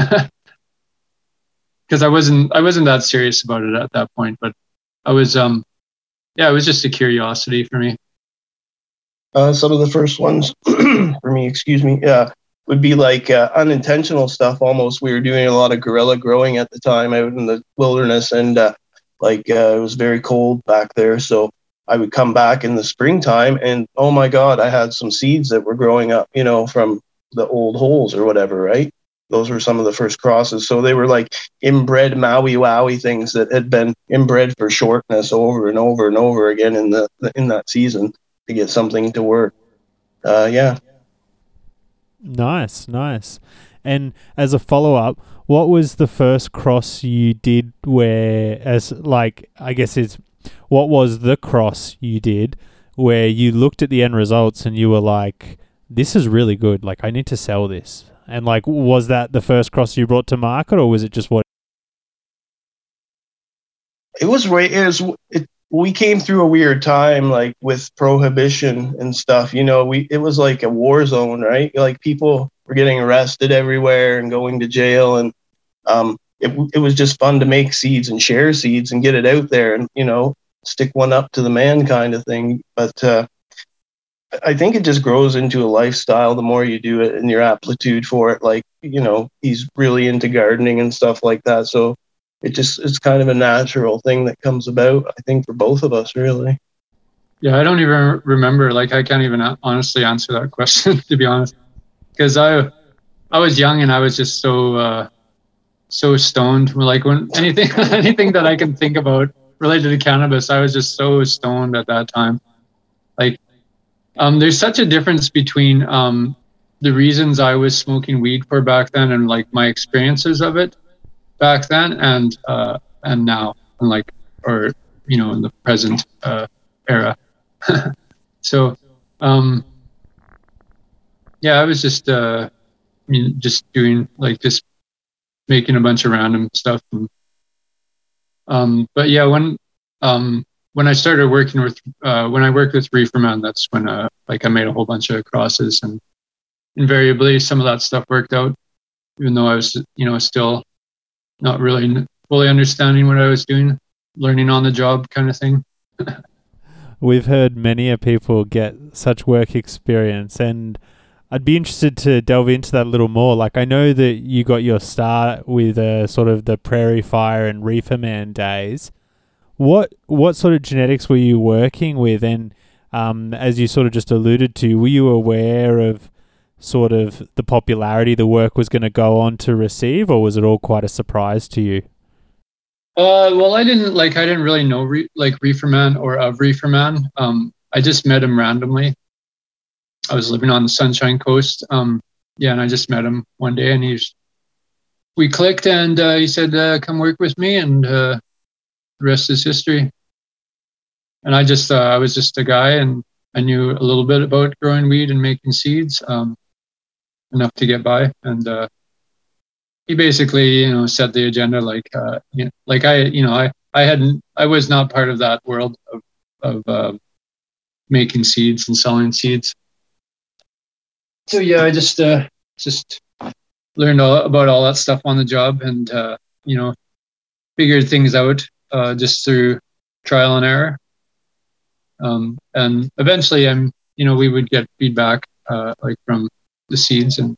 because I wasn't I wasn't that serious about it at that point, but I was um yeah, it was just a curiosity for me. Uh, some of the first ones for me, excuse me, yeah, would be like uh, unintentional stuff. Almost, we were doing a lot of guerrilla growing at the time out in the wilderness, and uh, like uh, it was very cold back there. So I would come back in the springtime, and oh my god, I had some seeds that were growing up, you know, from the old holes or whatever, right? Those were some of the first crosses. So they were like inbred Maui Wowie things that had been inbred for shortness over and over and over again in the in that season to get something to work. Uh, yeah. Nice, nice. And as a follow up, what was the first cross you did where, as like, I guess it's what was the cross you did where you looked at the end results and you were like, this is really good. Like, I need to sell this. And like, was that the first cross you brought to market, or was it just what? It was right. It was. It, we came through a weird time, like with prohibition and stuff. You know, we it was like a war zone, right? Like people were getting arrested everywhere and going to jail, and um, it it was just fun to make seeds and share seeds and get it out there, and you know, stick one up to the man kind of thing. But uh, I think it just grows into a lifestyle the more you do it and your aptitude for it. Like, you know, he's really into gardening and stuff like that. So it just, it's kind of a natural thing that comes about, I think, for both of us, really. Yeah, I don't even remember. Like, I can't even honestly answer that question, to be honest. Because I, I was young and I was just so, uh, so stoned. Like, when anything, anything that I can think about related to cannabis, I was just so stoned at that time. Like, um, there's such a difference between um, the reasons I was smoking weed for back then and like my experiences of it back then and uh, and now and like or you know in the present uh, era. so um, yeah, I was just uh, I mean just doing like just making a bunch of random stuff. And, um, but yeah, when um, when I started working with uh, when I worked with Reeferman, that's when uh, like I made a whole bunch of crosses, and invariably some of that stuff worked out, even though I was you know still not really fully understanding what I was doing, learning on the job kind of thing. We've heard many of people get such work experience, and I'd be interested to delve into that a little more. Like I know that you got your start with uh, sort of the Prairie Fire and Reeferman days what what sort of genetics were you working with? And um, as you sort of just alluded to, were you aware of sort of the popularity the work was going to go on to receive, or was it all quite a surprise to you? Uh, well, I didn't like. I didn't really know re- like Reeferman or of Reeferman. Um, I just met him randomly. I was living on the Sunshine Coast. Um, yeah, and I just met him one day, and he's we clicked, and uh, he said, uh, "Come work with me," and uh, the rest is history. And I just, uh, I was just a guy and I knew a little bit about growing weed and making seeds, um, enough to get by. And, uh, he basically, you know, set the agenda like, uh, you know, like I, you know, I, I hadn't, I was not part of that world of, of, making seeds and selling seeds. So yeah, I just, uh, just learned all about all that stuff on the job and, uh, you know, figured things out uh, just through trial and error. Um, and eventually, I'm you know we would get feedback uh, like from the seeds, and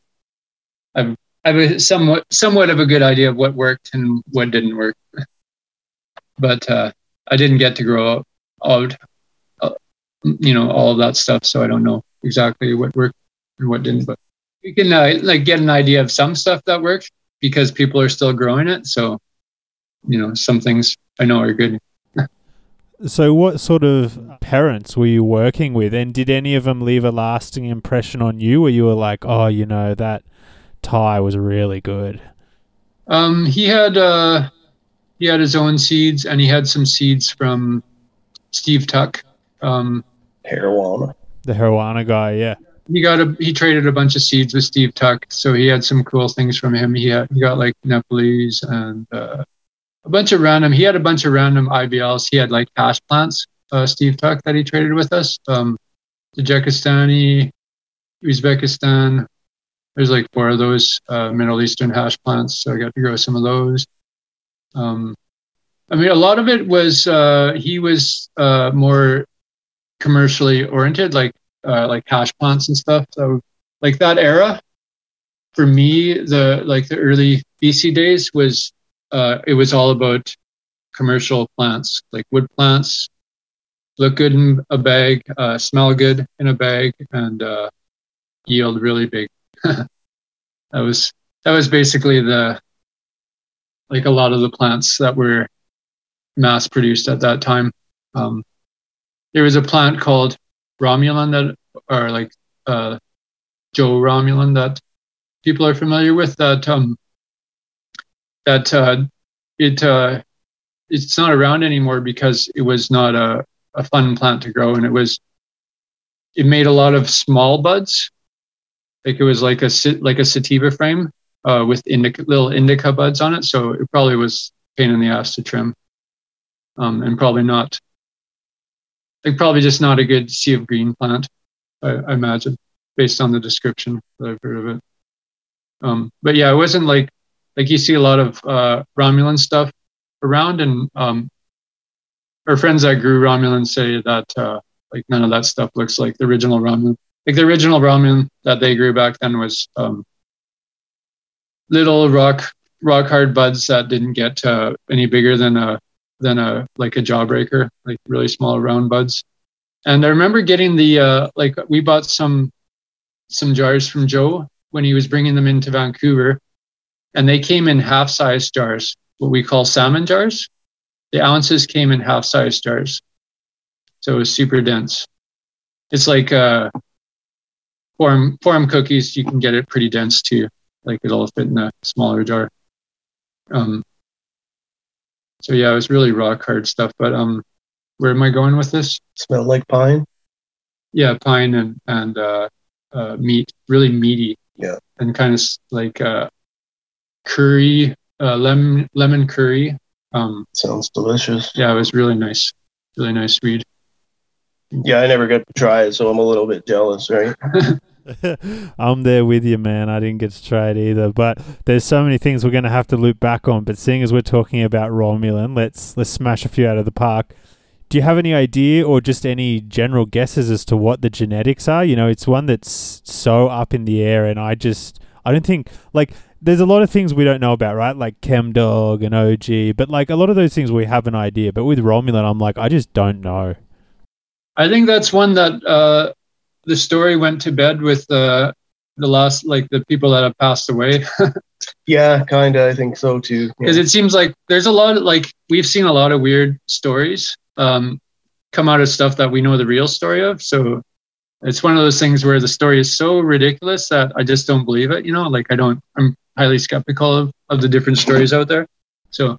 I've I've a somewhat somewhat of a good idea of what worked and what didn't work. but uh, I didn't get to grow out, uh, you know, all of that stuff, so I don't know exactly what worked and what didn't. But you can uh, like get an idea of some stuff that worked because people are still growing it. So you know, some things I know are good. so, what sort of parents were you working with, and did any of them leave a lasting impression on you, where you were like, "Oh, you know, that tie was really good"? Um, he had uh, he had his own seeds, and he had some seeds from Steve Tuck. Um, Marijuana. The Haruana guy, yeah. He got a he traded a bunch of seeds with Steve Tuck, so he had some cool things from him. He had he got like Nepalese and uh, a bunch of random. He had a bunch of random IBLs. He had like hash plants. Uh, Steve Tuck that he traded with us. Um, Tajikistani, Uzbekistan. There's like four of those uh, Middle Eastern hash plants, so I got to grow some of those. Um, I mean, a lot of it was uh, he was uh, more commercially oriented, like uh, like hash plants and stuff. So like that era, for me, the like the early BC days was uh, it was all about commercial plants, like wood plants, look good in a bag, uh, smell good in a bag, and uh, yield really big. that was that was basically the like a lot of the plants that were mass produced at that time. Um, there was a plant called Romulan that, or like uh, Joe Romulan that people are familiar with. That um, that uh, it uh, it's not around anymore because it was not a, a fun plant to grow, and it was it made a lot of small buds. Like it was like a like a sativa frame uh, with indica, little indica buds on it, so it probably was pain in the ass to trim, um, and probably not like probably just not a good sea of green plant, I, I imagine, based on the description that I've heard of it. Um, but yeah, it wasn't like like you see a lot of uh, Romulan stuff around, and um, our friends that grew Romulan say that uh, like none of that stuff looks like the original Romulan. Like the original Romulan that they grew back then was um, little rock rock hard buds that didn't get uh, any bigger than a than a like a jawbreaker, like really small round buds. And I remember getting the uh, like we bought some some jars from Joe when he was bringing them into Vancouver, and they came in half size jars, what we call salmon jars. The ounces came in half size jars, so it was super dense. It's like uh, form form cookies. You can get it pretty dense too, like it'll fit in a smaller jar. Um, so yeah, it was really rock hard stuff. But um, where am I going with this? Smelled like pine. Yeah, pine and and uh, uh, meat, really meaty. Yeah. And kind of like uh, curry, uh, lemon lemon curry. Um, Sounds delicious. yeah, it was really nice, really nice read. Yeah, I never got to try it, so I'm a little bit jealous, right? I'm there with you, man. I didn't get to try it either, but there's so many things we're going to have to loop back on. But seeing as we're talking about Romulan, let's let's smash a few out of the park. Do you have any idea or just any general guesses as to what the genetics are? You know, it's one that's so up in the air, and I just I don't think like there's a lot of things we don't know about, right? Like Chemdog and OG, but like a lot of those things we have an idea. But with Romulan, I'm like I just don't know. I think that's one that uh, the story went to bed with uh, the last, like the people that have passed away, Yeah, kind of. I think so too. because Yeah. it seems like there's a lot of like we've seen a lot of weird stories um, come out of stuff that we know the real story of. So it's one of those things where the story is so ridiculous that I just don't believe it. You know, like I don't. I'm highly skeptical of of the different stories out there. So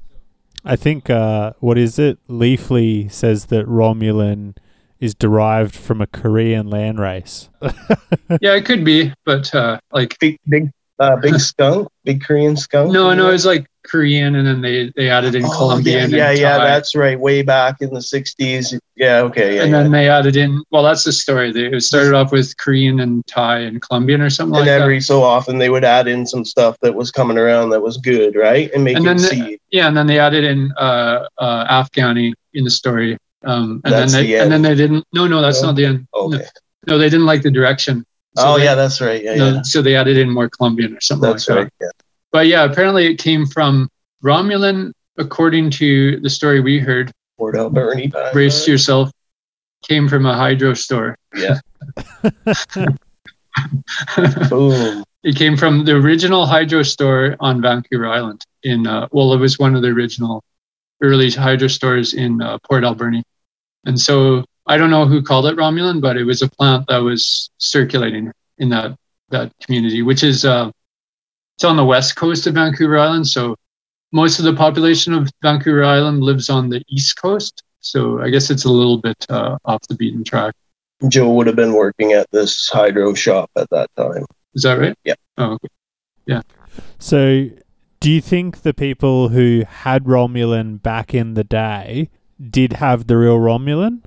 I think uh, what is it? Leafly says that Romulan is derived from a Korean land race. yeah, it could be, but uh, like big, big, uh, big skunk, big Korean skunk. no, no, it's like Korean, and then they they added in Oh, Colombian. Yeah, yeah, and yeah, Thai. that's right. Way back in the '60s. Yeah, okay, yeah. and yeah. then they added in. Well, that's the story. They, it started off with Korean and Thai and Colombian or something and like every so often they would add in some stuff that was coming around that was good, right? And make And it then the- Yeah, and then they added in uh, uh, Afghani in the story. Um, and That's then they the and then they didn't. No, no, that's No? not the end. No, Okay. no, they didn't like the direction. So oh they- yeah, that's right. Yeah, no, yeah. So they added in more Colombian or something That's like right. that. Yeah. But yeah, apparently it came from Romulan, according to the story we heard. Port Alberni. Brace yourself. Came from a hydro store. Yeah. Boom. It came from the original hydro store on Vancouver Island. In uh, well, it was one of the original early hydro stores in uh, Port Alberni, and so I don't know who called it Romulan, but it was a plant that was circulating in that that community, which is uh, it's on the west coast of Vancouver Island, so most of the population of Vancouver Island lives on the east coast, so I guess it's a little bit uh, off the beaten track. Joe would have been working at this hydro shop at that time. Is that right? Yeah. Oh, okay. yeah. So, do you think the people who had Romulan back in the day did have the real Romulan?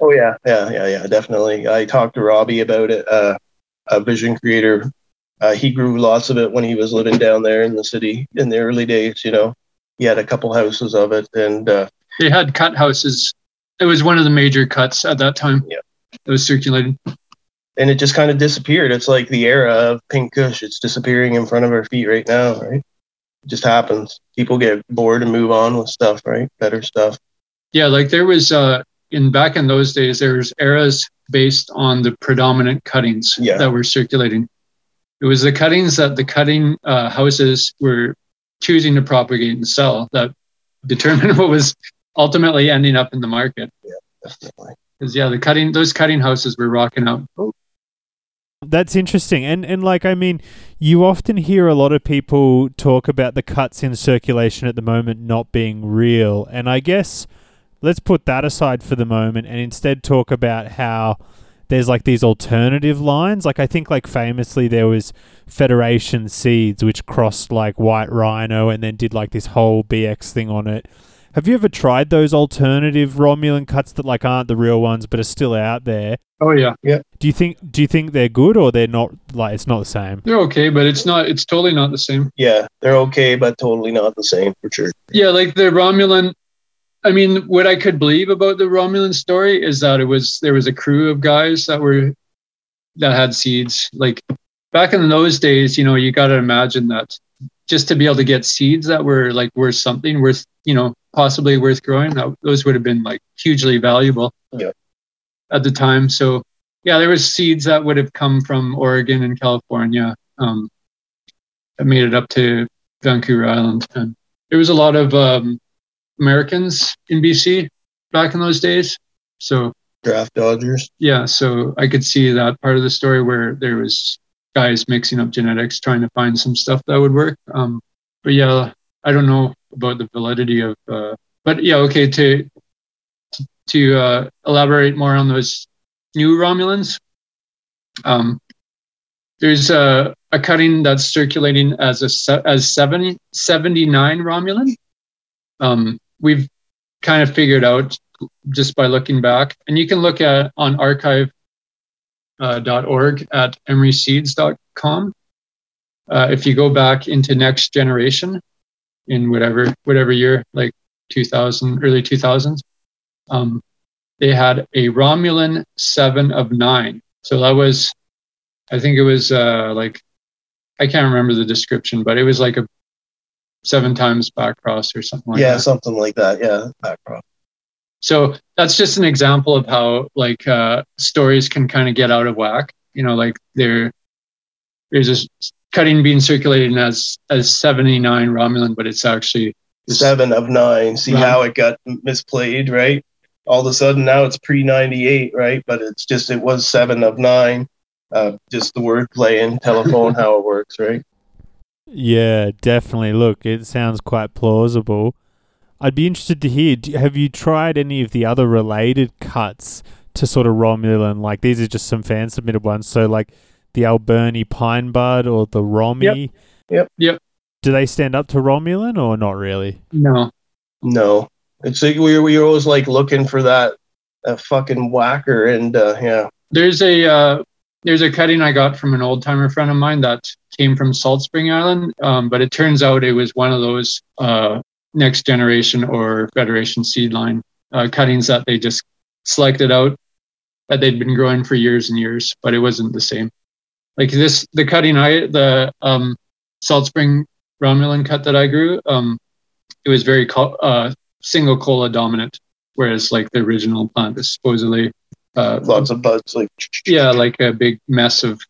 Oh yeah, yeah, yeah, yeah, definitely. I talked to Robbie about it. Uh, a vision creator. Uh, he grew lots of it when he was living down there in the city in the early days. You know, he had a couple houses of it, and uh, They had cut houses. It was one of the major cuts at that time. Yeah. It was circulating. and it just kind of disappeared. It's like the era of Pink Kush. It's disappearing in front of our feet right now, right? It just happens. People get bored and move on with stuff, right? Better stuff. Yeah, like there was uh in back in those days there was eras based on the predominant cuttings Yeah. that were circulating. It was the cuttings that the cutting uh, houses were choosing to propagate and sell that determined what was ultimately ending up in the market. Yeah, Definitely. Because yeah, the cutting those cutting houses were rocking out. That's interesting. And and like I mean, you often hear a lot of people talk about the cuts in circulation at the moment not being real. And I guess let's put that aside for the moment and instead talk about how there's like these alternative lines. Like I think like famously there was Federation Seeds which crossed like White Rhino and then did like this whole BX thing on it. Have you ever tried those alternative Romulan cuts that like aren't the real ones but are still out there? Oh yeah, yeah. Do you think do you think they're good or they're not like it's not the same? they're okay, but it's not. It's totally not the same. Yeah, they're okay, but totally not the same for sure. Yeah, like the Romulan. I mean, what I could believe about the Romulan story is that it was there was a crew of guys that were that had seeds. Like back in those days, you know, you got to imagine that just to be able to get seeds that were like worth something, worth you know, possibly worth growing, that, those would have been like hugely valuable. Yeah. At the time, so yeah, there was seeds that would have come from Oregon and California um, that made it up to Vancouver Island, and there was a lot of um, Americans in BC back in those days. So Draft Dodgers. yeah, so I could see that part of the story where there was guys mixing up genetics trying to find some stuff that would work. Um, but yeah, I don't know about the validity of. Uh, but yeah, okay. To to, uh, elaborate more on those new Romulans, um, there's a, a cutting that's circulating as a as 70, 79 Romulan. Um, we've kind of figured out just by looking back, and you can look at on archive uh, at emeryseeds.com. Uh, if you go back into next generation in whatever whatever year, like 2000, early 2000s, um, they had a Romulan seven of nine. So that was, I think it was uh, like, I can't remember the description, but it was like a seven times back cross or something like yeah, that. something like that. Yeah, background. So that's just an example of how like uh, stories can kind of get out of whack. You know, like there, there's this cutting being circulated as as 79 Romulan, but it's actually Seven of nine. See Right. how it got misplayed, right? All of a sudden now it's pre ninety eight, right? But it's just it was seven of nine. Uh, just the word play and telephone how it works, right? Yeah, definitely. Look, it sounds quite plausible. I'd be interested to hear. do- Have you tried any of the other related cuts to sort of Romulan? Like these are just some fan submitted ones. So like the Alberni Pine Bud or the Romy. Yep. Yep. Do they stand up to Romulan or not really? no. No, it's like we we were always like looking for that that fucking whacker, and uh, yeah, There's a uh, there's a cutting I got from an old timer friend of mine that came from Salt Spring Island, um, but it turns out it was one of those uh, next generation or Federation seed line uh, cuttings that they just selected out that they'd been growing for years and years, but it wasn't the same. Like this, the cutting I the um, Salt Spring Romulan cut that I grew, um, it was very co- uh, single cola dominant, whereas like the original plant is supposedly uh, lots of buds like yeah, like a big mess of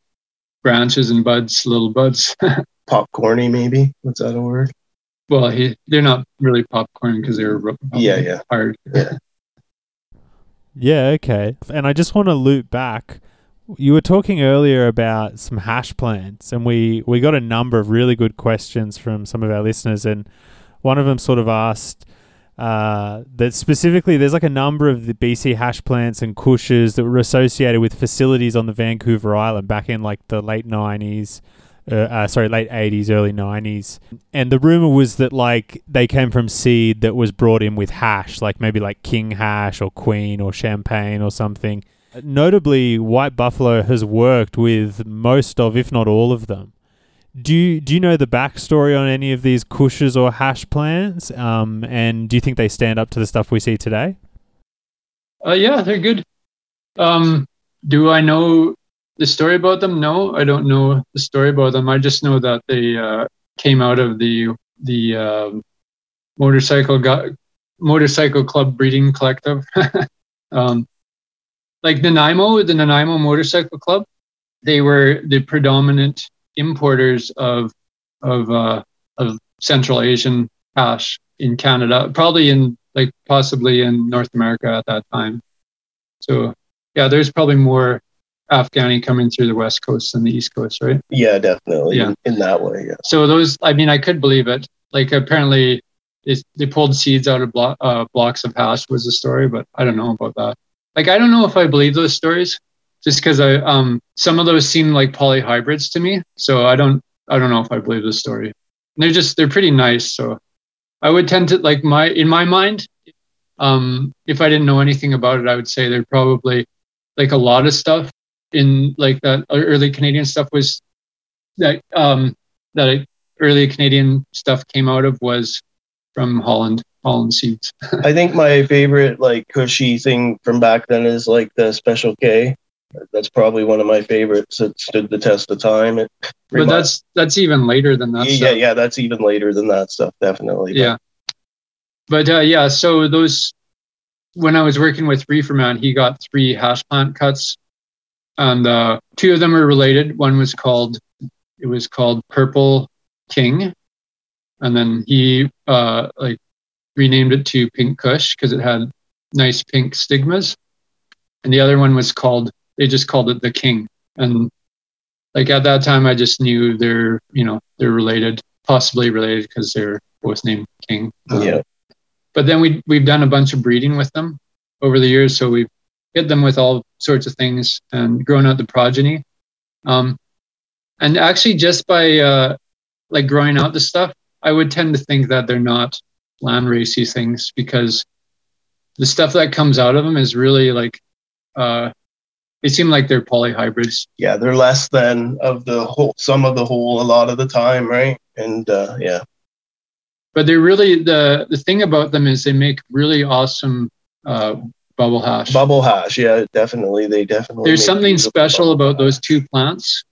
branches and buds, little buds. popcorny, maybe. What's that a word? well, he, they're not really popcorn because they're ro- Yeah, yeah. hard. Yeah, okay. And I just want to loop back. You were talking earlier about some hash plants, and we, we got a number of really good questions from some of our listeners. And one of them sort of asked uh, that specifically there's like a number of the BC hash plants and kushes that were associated with facilities on the Vancouver Island back in like the late 90s. Uh, uh, sorry, late 80s, early 90s. And the rumor was that like they came from seed that was brought in with hash, like maybe like king hash or queen or champagne or something. Notably, White Buffalo has worked with most of, if not all of them. Do you, do you know the backstory on any of these kushes or hash plants? Um, and do you think they stand up to the stuff we see today? Uh, yeah, they're good. Um, do I know the story about them? No, I don't know the story about them. I just know that they uh, came out of the the um, motorcycle gu- motorcycle club breeding collective. um, like Nanaimo, the Nanaimo Motorcycle Club, they were the predominant importers of of uh, of Central Asian hash in Canada, probably in like possibly in North America at that time. So yeah, there's probably more Afghani coming through the west coast than the east coast, right? Yeah, definitely. Yeah. In, in that way, yeah. So those, I mean, I could believe it. Like apparently, it, they pulled seeds out of blo- uh, blocks of hash was the story, but I don't know about that. Like I don't know if I believe those stories, just because I um some of those seem like polyhybrids to me. So I don't I don't know if I believe the story. they're just they're pretty nice. So I would tend to like my in my mind, um, if I didn't know anything about it, I would say they're probably like a lot of stuff in like that early Canadian stuff was that um that early Canadian stuff came out of was from Holland, Holland seeds. I think my favorite like cushy thing from back then is like the Special K. That's probably one of my favorites that stood the test of time. It but remi- that's that's even later than that. yeah, stuff. yeah, that's even later than that stuff, definitely. Yeah but uh, yeah so those when i was working with reeferman he got three hash plant cuts and uh, two of them are related one was called it was called purple king and then he uh, like renamed it to pink kush because it had nice pink stigmas and the other one was called they just called it the king. And like at that time i just knew they're you know they're related possibly related because they're both named king. Um, yeah. but then we we've done a bunch of breeding with them over the years. So we've hit them with all sorts of things and grown out the progeny. Um, and actually just by uh, like growing out the stuff i would tend to think that they're not land racy things because the stuff that comes out of them is really like uh, they seem like they're polyhybrids yeah, they're less than of the whole, some of the whole, a lot of the time, right? And uh, yeah, but they're really the the thing about them is they make really awesome uh, bubble hash bubble hash, yeah, definitely, they definitely. there's something special about those two plants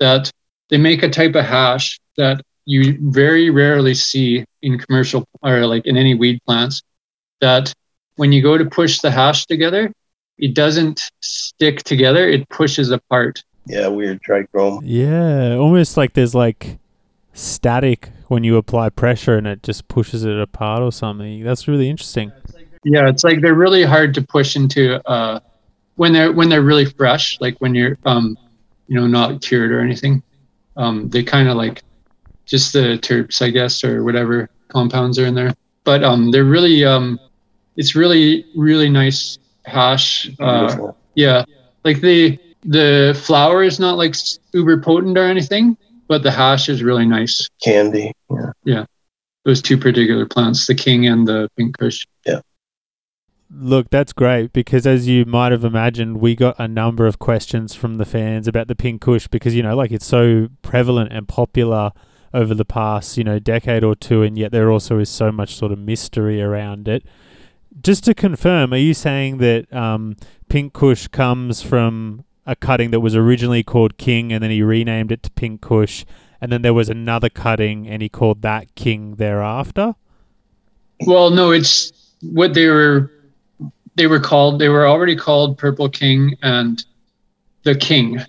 that they make a type of hash that you very rarely see in commercial or like in any weed plants that when you go to push the hash together it doesn't stick together it pushes apart Yeah, weird trichome. Yeah, almost like there's like static when you apply pressure and it just pushes it apart or something. That's really interesting. yeah it's like they're really hard to push into uh when they're when they're really fresh like when you're um you know not cured or anything um they kind of like just the terps i guess or whatever compounds are in there but um they're really um it's really really nice hash uh yeah like the the flower is not like uber potent or anything but the hash is really nice Candy. Yeah. Yeah. Those two particular plants the king and the pink kush Yeah. Look, that's great because as you might have imagined, we got a number of questions from the fans about the pink kush because you know, like it's so prevalent and popular over the past, you know, decade or two and yet there also is so much sort of mystery around it. Just to confirm, are you saying that um, pink kush comes from a cutting that was originally called king and then he renamed it to pink kush and then there was another cutting and he called that king thereafter? Well, no, it's what they were. They were called. They were already called Purple King and the King.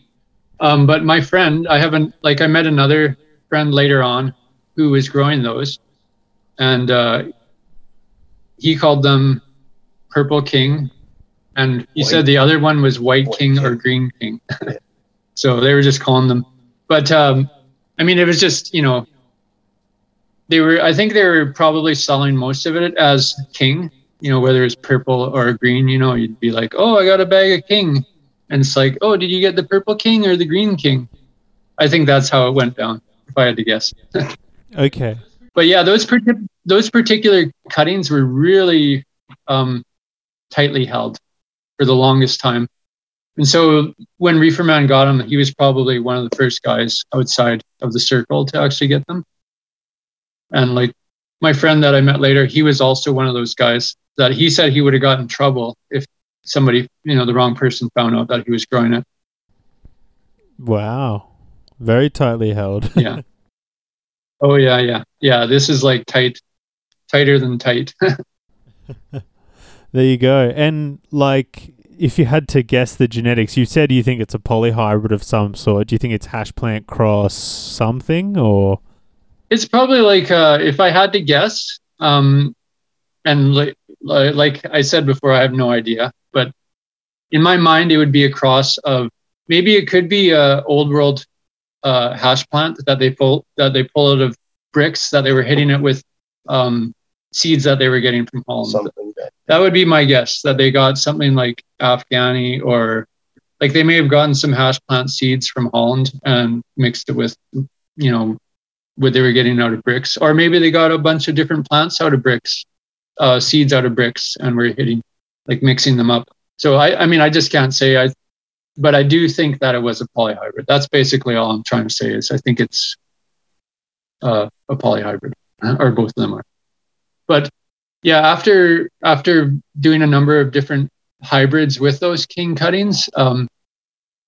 Um, but my friend, I haven't like I met another friend later on who was growing those, and uh, he called them Purple King, and he White- said the other one was White, White King, or Green King. so they were just calling them. But um, I mean, it was just you know they were I think they were probably selling most of it as king. You know, whether it's purple or green. You know, you'd be like, oh, I got a bag of king, and it's like, oh, did you get the purple king or the green king? I think that's how it went down. If I had to guess. Okay. but yeah, those partic- those particular cuttings were really um, tightly held for the longest time. And so when Reeferman got them, he was probably one of the first guys outside of the circle to actually get them. And like my friend that I met later, he was also one of those guys that he said he would have gotten in trouble if somebody, you know, the wrong person found out that he was growing it. Wow. Very tightly held. Yeah. oh yeah, yeah. Yeah. This is like tight, tighter than tight. There you go. And like, if you had to guess the genetics, you said you think it's a polyhybrid of some sort. Do you think it's hash plant cross something or? It's probably like uh, if I had to guess, um, and like, like I said before, I have no idea. But in my mind, it would be a cross of maybe it could be a old world uh, hash plant that they pull that they pull out of bricks that they were hitting it with um, seeds that they were getting from Holland. Something that That would be my guess that they got something like Afghani or like they may have gotten some hash plant seeds from Holland and mixed it with, you know, what they were getting out of bricks. Or maybe they got a bunch of different plants out of bricks, uh, seeds out of bricks, and were hitting, like mixing them up. So I, I mean, I just can't say. I, but I do think that it was a polyhybrid. That's basically all I'm trying to say. Is I think it's uh, a polyhybrid, or both of them are. But yeah, after after doing a number of different hybrids with those king cuttings, um,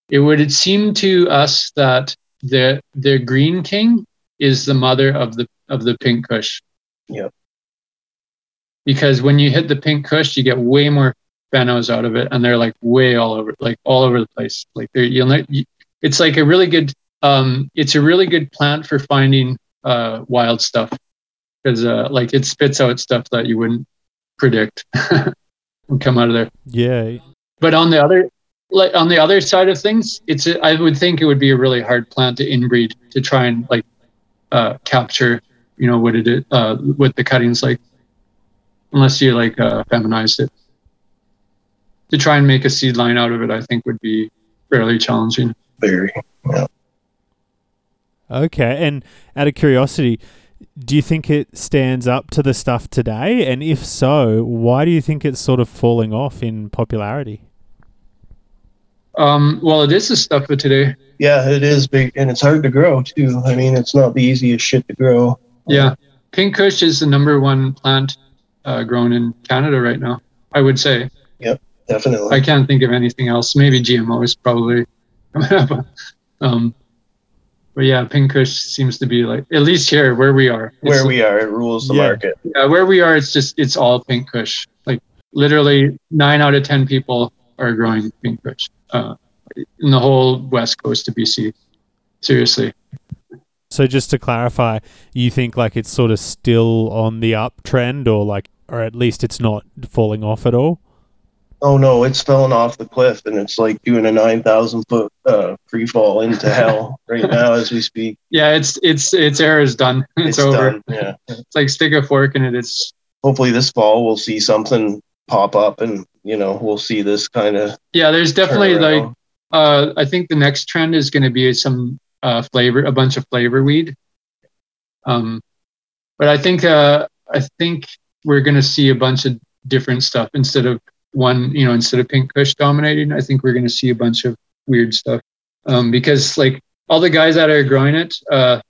it would seem to us that the the green king is the mother of the of the pink kush. Yep. Because when you hit the pink kush, you get way more phenos out of it, and they're like way all over, like all over the place. Like they're you'll know, you, it's like a really good um, it's a really good plant for finding uh, wild stuff because uh, like it spits out stuff that you wouldn't predict would come out of there. Yeah. But on the other, like on the other side of things, it's a, I would think it would be a really hard plant to inbreed to try and like uh, capture, you know, what it uh, what the cuttings like, unless you like uh, feminized it. To try and make a seed line out of it, I think would be fairly challenging. very. Okay. And out of curiosity, do you think it stands up to the stuff today? And if so, why do you think it's sort of falling off in popularity? Um, well, it is the stuff for today. Yeah, it is big and it's hard to grow too. I mean, it's not the easiest shit to grow. Yeah, pink kush is the number one plant uh, grown in Canada right now. I would say. Yep, definitely. I can't think of anything else. Maybe GMO is probably coming up. um, but yeah, pink kush seems to be like at least here where we are. Where we are, it rules the Yeah. market. yeah, where we are, it's just it's all pink kush. Like literally nine out of ten people are growing pink kush uh, in the whole west coast of BC. Seriously, So just to clarify, you think like it's sort of still on the uptrend or like or at least it's not falling off at all? Oh no, it's falling off the cliff and it's like doing a 9,000 foot uh, free fall into hell right now as we speak. yeah, it's it's its era is done. It's, It's, over. done. Yeah. It's like stick a fork in it. It's Hopefully this fall we'll see something pop up and, you know, we'll see this kind of yeah. There's definitely like uh, I think the next trend is going to be some uh, flavor, a bunch of flavor weed. Um, but I think uh, I think we're going to see a bunch of different stuff instead of one. You know, instead of pink kush dominating, I think we're going to see a bunch of weird stuff um, because like all the guys that are growing it, uh,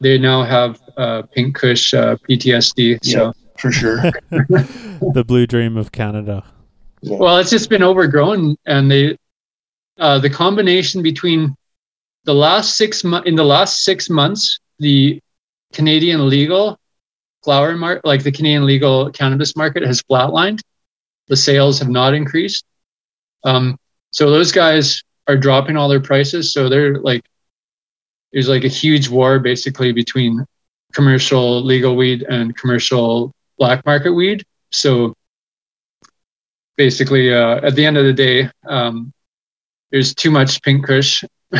they now have uh, pink kush uh, PTSD. So for sure. the blue dream of Canada. Well, it's just been overgrown, and they, uh, the combination between the last six months in the last six months, the Canadian legal flower market, like the Canadian legal cannabis market, has flatlined. The sales have not increased. Um, so those guys are dropping all their prices. So they're like, there's like a huge war basically between commercial legal weed and commercial black market weed. So basically uh, at the end of the day um, there's too much pink kush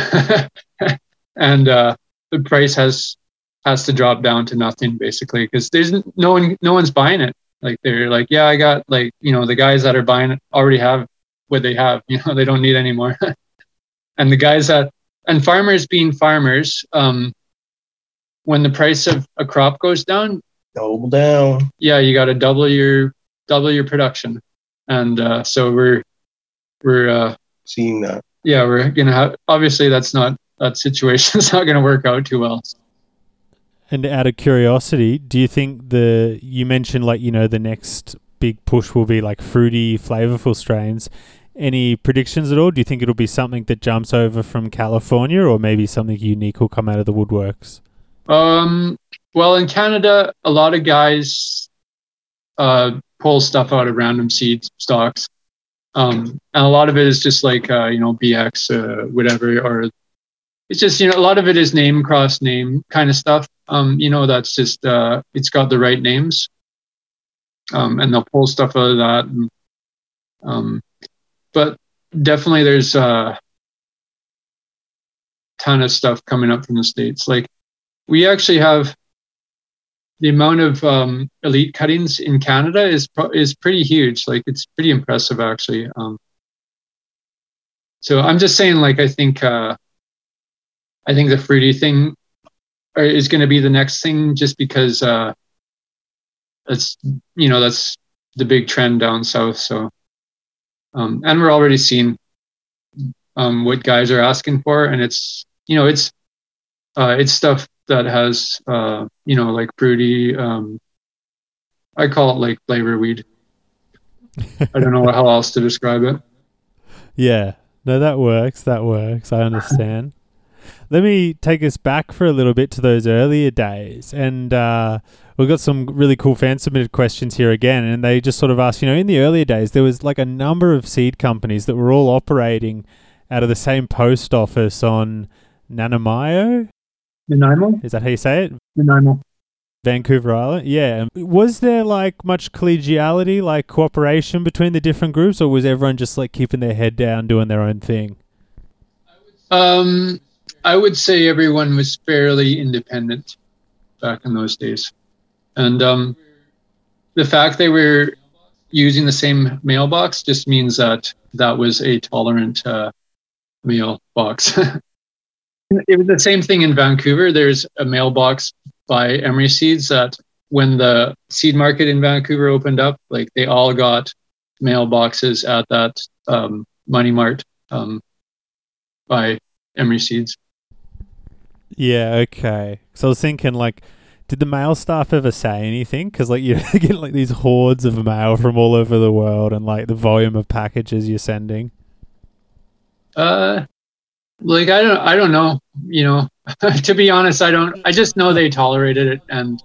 and uh, the price has has to drop down to nothing basically because there's no one no one's buying it like they're like yeah i got like you know the guys that are buying it already have what they have you know they don't need any more and the guys that and farmers being farmers um when the price of a crop goes down Double down. yeah you got to double your double your production and uh so we're we're uh Seeing that. yeah we're gonna have obviously that's not that situation. situation's not gonna work out too well And out of curiosity, do you think the you mentioned like you know the next big push will be like fruity, flavorful strains? Any predictions at all? Do you think it'll be something that jumps over from California, or maybe something unique will come out of the woodworks? Um, well, in Canada, a lot of guys uh, pull stuff out of random seed stocks. Um, and a lot of it is just like, uh, you know, BX, uh, whatever, or it's just, you know, a lot of it is name cross name kind of stuff. Um, you know, that's just, uh, it's got the right names. Um, and they'll pull stuff out of that. And, um, but definitely there's a ton of stuff coming up from the States. Like, we actually have the amount of um, elite cuttings in Canada is is pretty huge. Like it's pretty impressive actually. Um, so I'm just saying, like I think uh, I think the fruity thing is going to be the next thing, just because uh, that's you know that's the big trend down south. So um, and we're already seeing um, what guys are asking for, and it's you know it's uh, it's stuff that has uh, you know like fruity. Um, I call it like flavor weed. I don't know how else to describe it. Yeah, no, that works. That works. I understand. Let me take us back for a little bit to those earlier days, and uh, we've got some really cool fan submitted questions here again. And they just sort of ask, you know, in the earlier days, there was like a number of seed companies that were all operating out of the same post office on Nanaimo. Nanaimo, Is that how you say it? Nanaimo. Vancouver Island. Yeah. Was there like much collegiality, like cooperation between the different groups, or was everyone just like keeping their head down, doing their own thing? Um, I would say everyone was fairly independent back in those days, and um, the fact they were using the same mailbox just means that that was a tolerant uh, mailbox. it was the same thing in Vancouver. There's a mailbox by Emery Seeds that when the seed market in Vancouver opened up, like they all got mailboxes at that um, Money Mart um, by Emery Seeds. Yeah. Okay. So I was thinking, like, did the mail staff ever say anything? Because like you get like these hordes of mail from all over the world, and like the volume of packages you're sending. Uh, like I don't, I don't know. You know, to be honest, I don't. I just know they tolerated it, and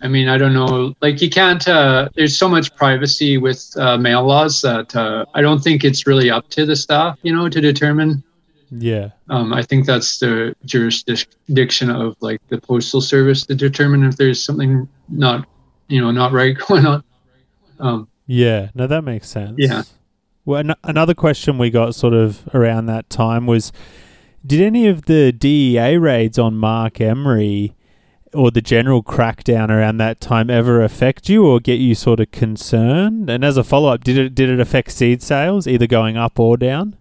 I mean, I don't know. Like you can't. Uh, there's so much privacy with uh, mail laws that uh, I don't think it's really up to the staff, you know, to determine. Yeah. Um, I think that's the jurisdiction of like the postal service to determine if there's something not, you know, not right going on. Um, Yeah, no, that makes sense. Yeah. Well, an- another question we got sort of around that time was Did any of the DEA raids on Marc Emery or the general crackdown around that time ever affect you or get you sort of concerned? And as a follow up, did it did it affect seed sales, either going up or down?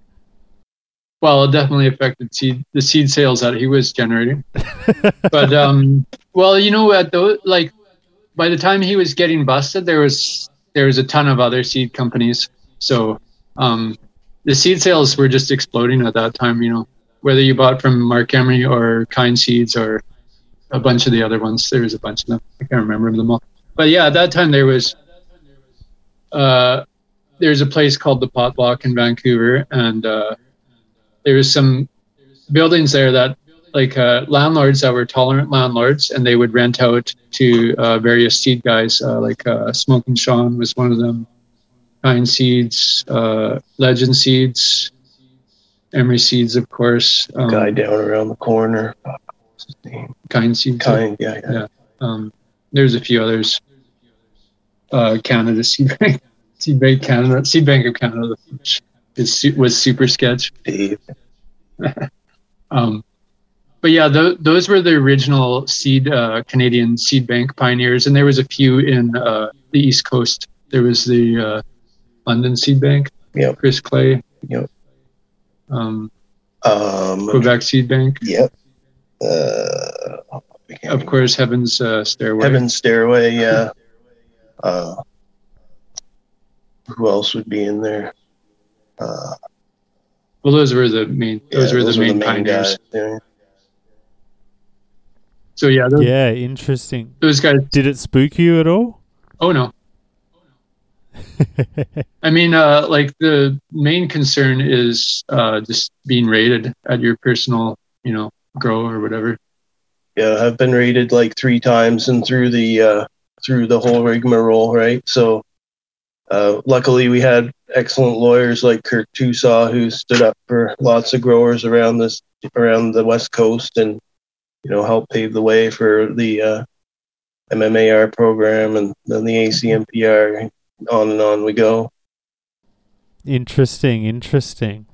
Well, it definitely affected seed the seed sales that he was generating. but um, well, you know, at those like by the time he was getting busted, there was there was a ton of other seed companies. So um, the seed sales were just exploding at that time. You know, whether you bought from Marc Emery or Kind Seeds or a bunch of the other ones. There was a bunch of them. I can't remember them all. But yeah, at that time there was uh, there's a place called the Pot Block in Vancouver, and uh, there was some buildings there that like uh, landlords that were tolerant landlords, and they would rent out to uh, various seed guys. Uh, like uh, Smoking Sean was one of them. Kind Seeds, uh, Legend Seeds, Emery Seeds, of course. Um, Guy down around the corner. What's his name? Kind Seeds. Kind, yeah, yeah. Yeah. Um, there's a few others. Uh, Canada Seed Bank, Seed Bank Canada, Seed Bank of Canada, is was super sketch. Dave. Um, but yeah, th- those were the original seed uh, Canadian seed bank pioneers, and there was a few in uh, the East Coast. There was the uh, London Seed Bank, Yep. Chris Clay, Yep. um, Um, Quebec Seed Bank, Yep. Uh, I of course, Heaven's uh, Stairway. Heaven's Stairway, yeah. Uh, who else would be in there? Uh, Well, those were the main. Those yeah, were the main pioneers. guys. Yeah. So yeah, those, Yeah, interesting. those guys. Did it spook you at all? Oh no, I mean, uh, like the main concern is uh, just being rated at your personal, you know, grow or whatever. yeah, I've been rated like three times and through the uh, through the whole rigmarole, right? So, uh, luckily we had excellent lawyers like Kirk Tousaw who stood up for lots of growers around this around the West Coast and you know helped pave the way for the uh, MMAR program and then the ACMPR. On and on we go. Interesting, interesting.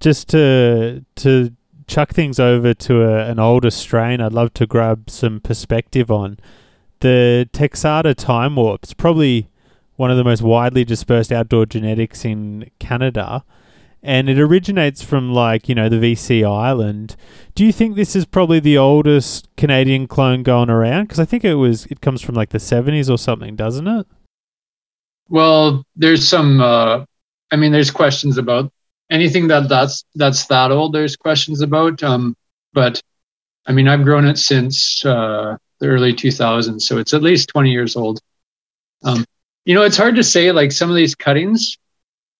Just to to chuck things over to a, an older strain, I'd love to grab some perspective on the Texada time warps. Probably one of the most widely dispersed outdoor genetics in Canada, and it originates from like you know the VC island. Do you think this is probably the oldest Canadian clone going around? Because I think it was it comes from like the seventies or something, doesn't it? Well, there's some. Uh, I mean, there's questions about anything that that's that's that old. There's questions about. Um, but I mean, I've grown it since uh, the early 2000s, so it's at least 20 years old. Um, you know, it's hard to say. Like some of these cuttings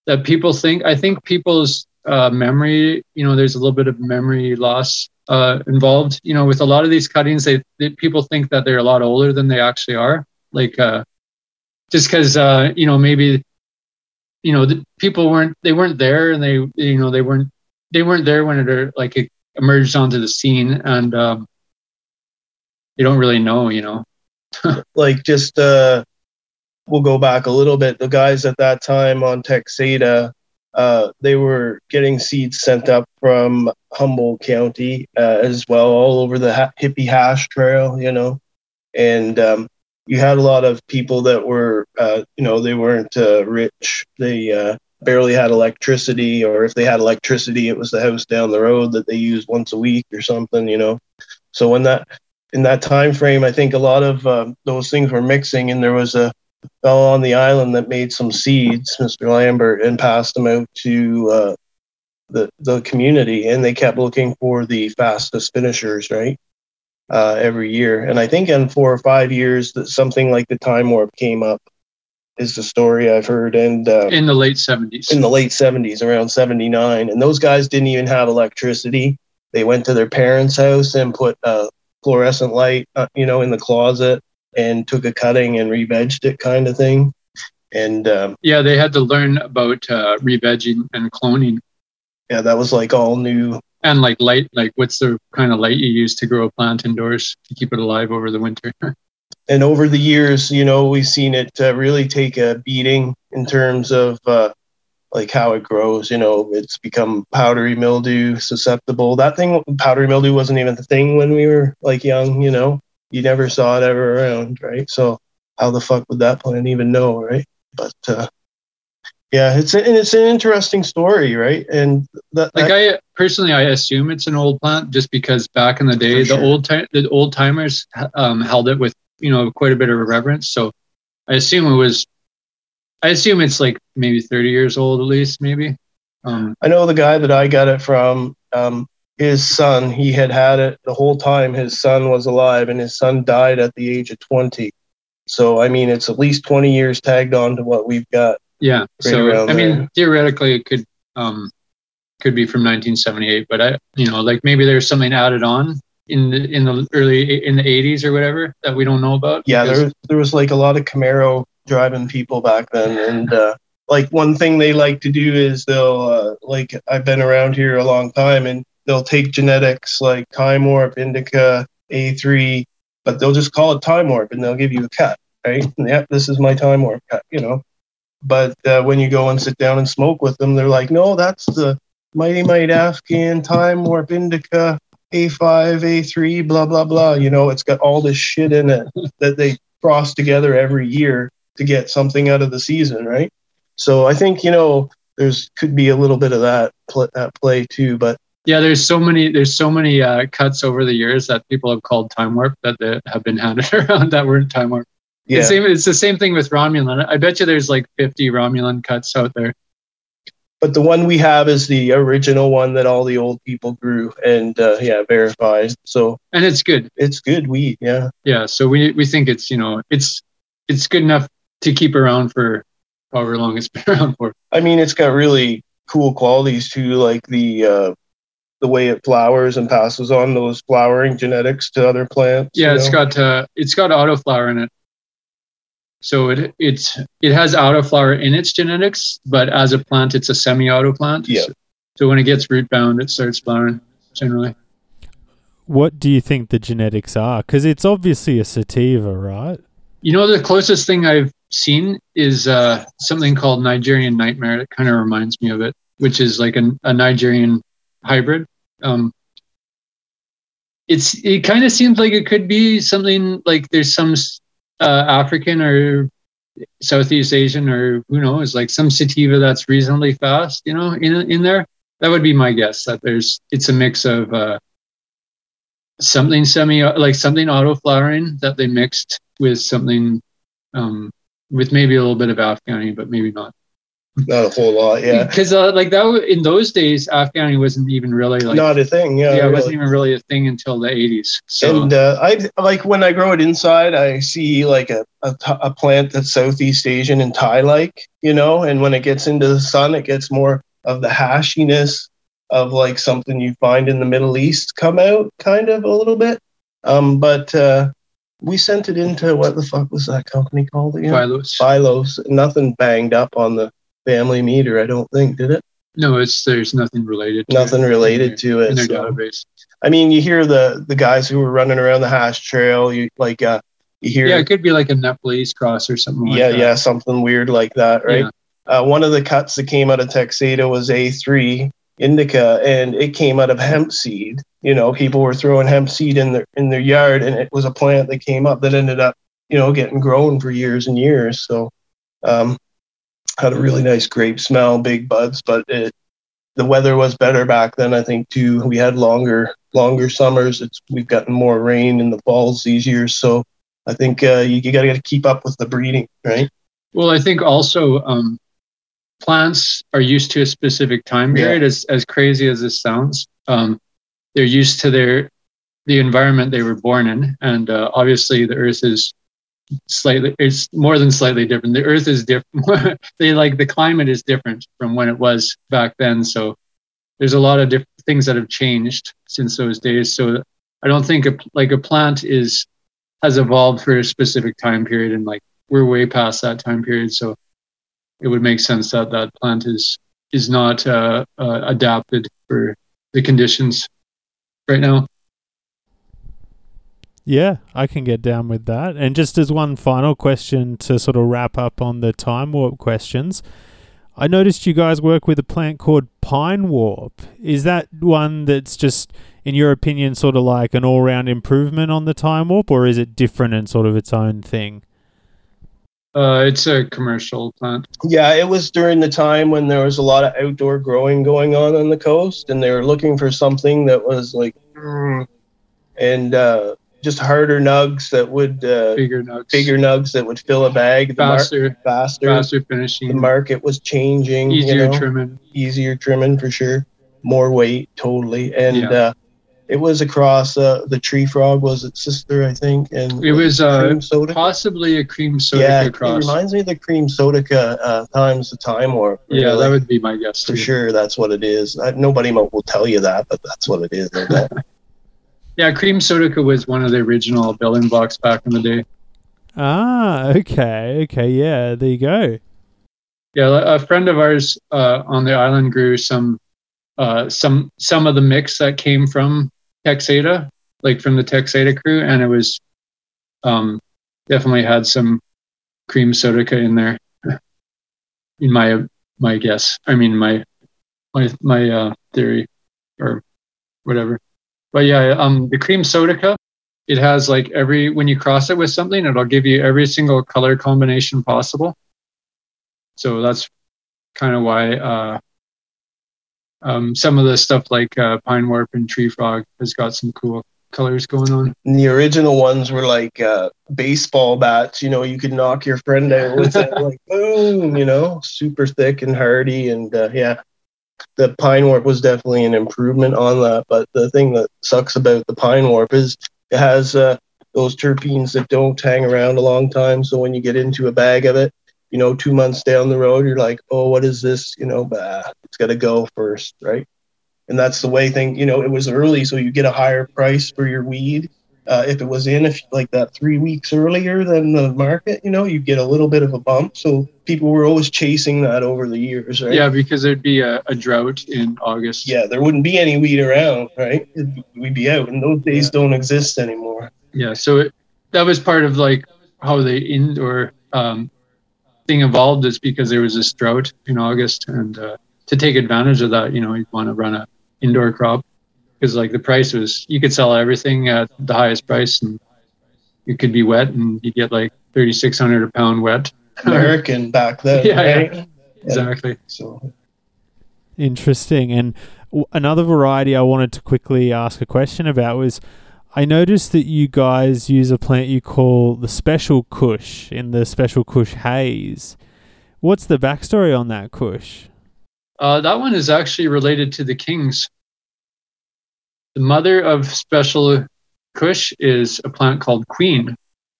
that people think. I think people's uh, memory. You know, there's a little bit of memory loss uh, involved. You know, with a lot of these cuttings, they, they people think that they're a lot older than they actually are. Like. Uh, just because uh, you know maybe you know the people weren't they weren't there and they you know they weren't they weren't there when it uh, like it emerged onto the scene and um, you don't really know you know like just uh we'll go back a little bit. The guys at that time on texada uh they were getting seeds sent up from humboldt county uh, as well all over the ha- hippie hash trail you know? And um you had a lot of people that were uh you know they weren't uh, rich. They uh barely had electricity or if they had electricity it was the house down the road that they used once a week or something you know? So when that in that time frame, I think a lot of uh, those things were mixing, and there was a fellow on the island that made some seeds, Mr. Lambert, and passed them out to uh, the the community, and they kept looking for the fastest finishers, right? Uh, every year, and I think in four or five years that something like the time warp came up, is the story I've heard, and uh, in the late 70s in the late 70s, around 79. And those guys didn't even have electricity. They went to their parents' house and put a fluorescent light, uh, you know, in the closet and took a cutting and re-vegged it kind of thing. And um, yeah they had to learn about uh, revegging and cloning yeah, that was like all new. and like light like what's the kind of light you use to grow a plant indoors to keep it alive over the winter And over the years, you know, we've seen it uh, really take a beating in terms of uh, like how it grows. You know, it's become powdery mildew susceptible. That thing, powdery mildew, wasn't even the thing when we were like young. You know, you never saw it ever around, right? So how the fuck would that plant even know, right? But uh, yeah, it's a, and it's an interesting story, right? And that, like I personally, I assume it's an old plant just because back in the day, the sure. old time, the old timers um, held it with you know quite a bit of reverence. So I assume it was, I assume it's like maybe thirty years old at least, maybe. Um, I know the guy that I got it from. Um, his son, he had had it the whole time. His son was alive, and his son died at the age of twenty. So I mean, it's at least twenty years tagged on to what we've got. yeah. Right so I mean, theoretically, it could um, could be from 1978, but I, you know, like maybe there's something added on in the in the early in the 80s or whatever that we don't know about. Yeah, there was, there was like a lot of Camaro driving people back then, and uh, like one thing they like to do is they'll uh, like I've been around here a long time, and they'll take genetics like time warp, indica, A3, but they'll just call it time warp, and they'll give you a cut, right? Yeah, this is my time warp cut, you know. But uh, when you go and sit down and smoke with them, they're like, no, that's the Mighty Mite Afghan time warp indica A5, A3, blah blah blah. You know, it's got all this shit in it that they cross together every year to get something out of the season, right? So I think you know there's could be a little bit of that pl- at play too, but Yeah, there's so many there's so many uh, cuts over the years that people have called time warp that they have been handed around that weren't time warp. yeah, It's, same, it's the same thing with Romulan. I bet you there's like 50 Romulan cuts out there. but the one we have is the original one that all the old people grew and uh, yeah, verified. So And it's good. it's good weed, yeah. Yeah. So we we think it's, you know, it's it's good enough to keep around for however long it's been around for. I mean, it's got really cool qualities too, like the uh, the way it flowers and passes on those flowering genetics to other plants. Yeah, you it's know? got uh, it's got autoflower in it. So it it's it has autoflower in its genetics, but as a plant, it's a semi-auto plant. Yeah. So, so when it gets root bound, it starts flowering generally. What do you think the genetics are? Because it's obviously a sativa, right? You know, the closest thing I've seen is uh, something called Nigerian Nightmare. It kind of reminds me of it, which is like an, a Nigerian hybrid. Um, it's it kind of seems like it could be something like there's some uh, African or Southeast Asian or who knows, like some sativa that's reasonably fast, you know, in in there. That would be my guess. That there's it's a mix of uh, something semi like something auto flowering that they mixed with something um, with maybe a little bit of Afghani, but maybe not. Not a whole lot. Yeah, Because uh, like that w- in those days, Afghani wasn't even really like not a thing. Yeah, yeah, it wasn't even really a thing until the 80s. So And uh, I like when I grow it inside, I see like a a plant that's Southeast Asian and Thai like, you know, and when it gets into the sun, it gets more of the hashiness of like something you find in the Middle East come out kind of a little bit. Um, but uh, we sent it into what the fuck was that company called again? Philos. Phylos. Nothing banged up on the family meter, I don't think, did it? No, it's there's nothing related. To Nothing it related to in it. their so- database. I mean, you hear the the guys who were running around the hash trail. You like uh, you hear Yeah, it could be like a Nepalese cross or something like yeah, that. yeah, something weird like that, right? Uh, one of the cuts that came out of Texada was A3 indica, and it came out of hemp seed. You know, people were throwing hemp seed in their in their yard, and it was a plant that came up that ended up, you know, getting grown for years and years. So, um, had a really nice grape smell, big buds, but it the weather was better back then. I think too. We had longer longer summers. It's we've gotten more rain in the falls these years, so I think uh, you, you got to keep up with the breeding, right? Well, I think also um, plants are used to a specific time Yeah. period. As as crazy as this sounds, um, they're used to their the environment they were born in, and uh, obviously the Earth is slightly it's more than slightly different. The Earth is different. they like the climate is different from when it was back then. So there's a lot of different things that have changed since those days. So I don't think a, like a plant is has evolved for a specific time period, and like we're way past that time period. So it would make sense that that plant is is not uh, uh, adapted for the conditions right now. Yeah, I can get down with that. And just as one final question to sort of wrap up on the time warp questions, I noticed you guys work with a plant called Pine Warp. Is that one that's just, in your opinion, sort of like an all round improvement on the time warp, or is it different and sort of its own thing? Uh, it's a commercial plant. Yeah, it was during the time when there was a lot of outdoor growing going on on the coast, and they were looking for something that was like, mm, and uh, just harder nugs that would uh, Bigger nugs, bigger nugs that would fill a bag. The mar- faster, faster. faster The market was changing. you easier know, trimming. easier trimming for sure. More weight, totally, and Yeah. uh, it was across uh, the tree frog was its sister, I think, and It was uh, possibly a cream soda yeah, it reminds me of the cream soda uh, times the time warp. yeah, really. that would be my guess for too. sure that's what it is. I, nobody will tell you that, but that's what it is. Yeah, cream sodica was one of the original building blocks back in the day. Ah, okay, okay, yeah, there you go. Yeah, a friend of ours uh, on the island grew some uh, some some of the mix that came from Texada, like from the Texada crew, and it was um, definitely had some cream sodica in there. In my my guess, I mean my my my uh, theory or whatever. But yeah, um, the cream Sodica, it has like every when you cross it with something, it'll give you every single color combination possible. So that's kind of why uh, um, some of the stuff like uh, pine warp and tree frog has got some cool colors going on. And the original ones were like uh, baseball bats. You know, you could knock your friend out with it, like boom. You know, super thick and hardy, and uh, yeah, the pine warp was definitely an improvement on that. But the thing that sucks about the pine warp is it has uh, those terpenes that don't hang around a long time. So when you get into a bag of it, you know, two months down the road, you're like, oh, what is this? You know, bah, it's got to go first, right? And that's the way thing, you know, it was early, so you get a higher price for your weed. Uh, if it was in if like that three weeks earlier than the market, you know, you get a little bit of a bump. So people were always chasing that over the years, right? Yeah, because there'd be a, a drought in August. Yeah, there wouldn't be any weed around, right? We'd be out, and those days yeah. don't exist anymore. Yeah, so it, that was part of like how they indoor um, thing evolved is because there was this drought in August, and uh, to take advantage of that, you know, you want to run a indoor crop because like the price was, you could sell everything at the highest price, and it could be wet, and you get like thirty six hundred a pound wet. American back then. Yeah, right? yeah, exactly. So interesting. And another variety I wanted to quickly ask a question about was I noticed that you guys use a plant you call the Special Kush in the Special Kush Haze. What's the backstory on that Kush? Uh, that one is actually related to the kings. The mother of Special Kush is a plant called Queen,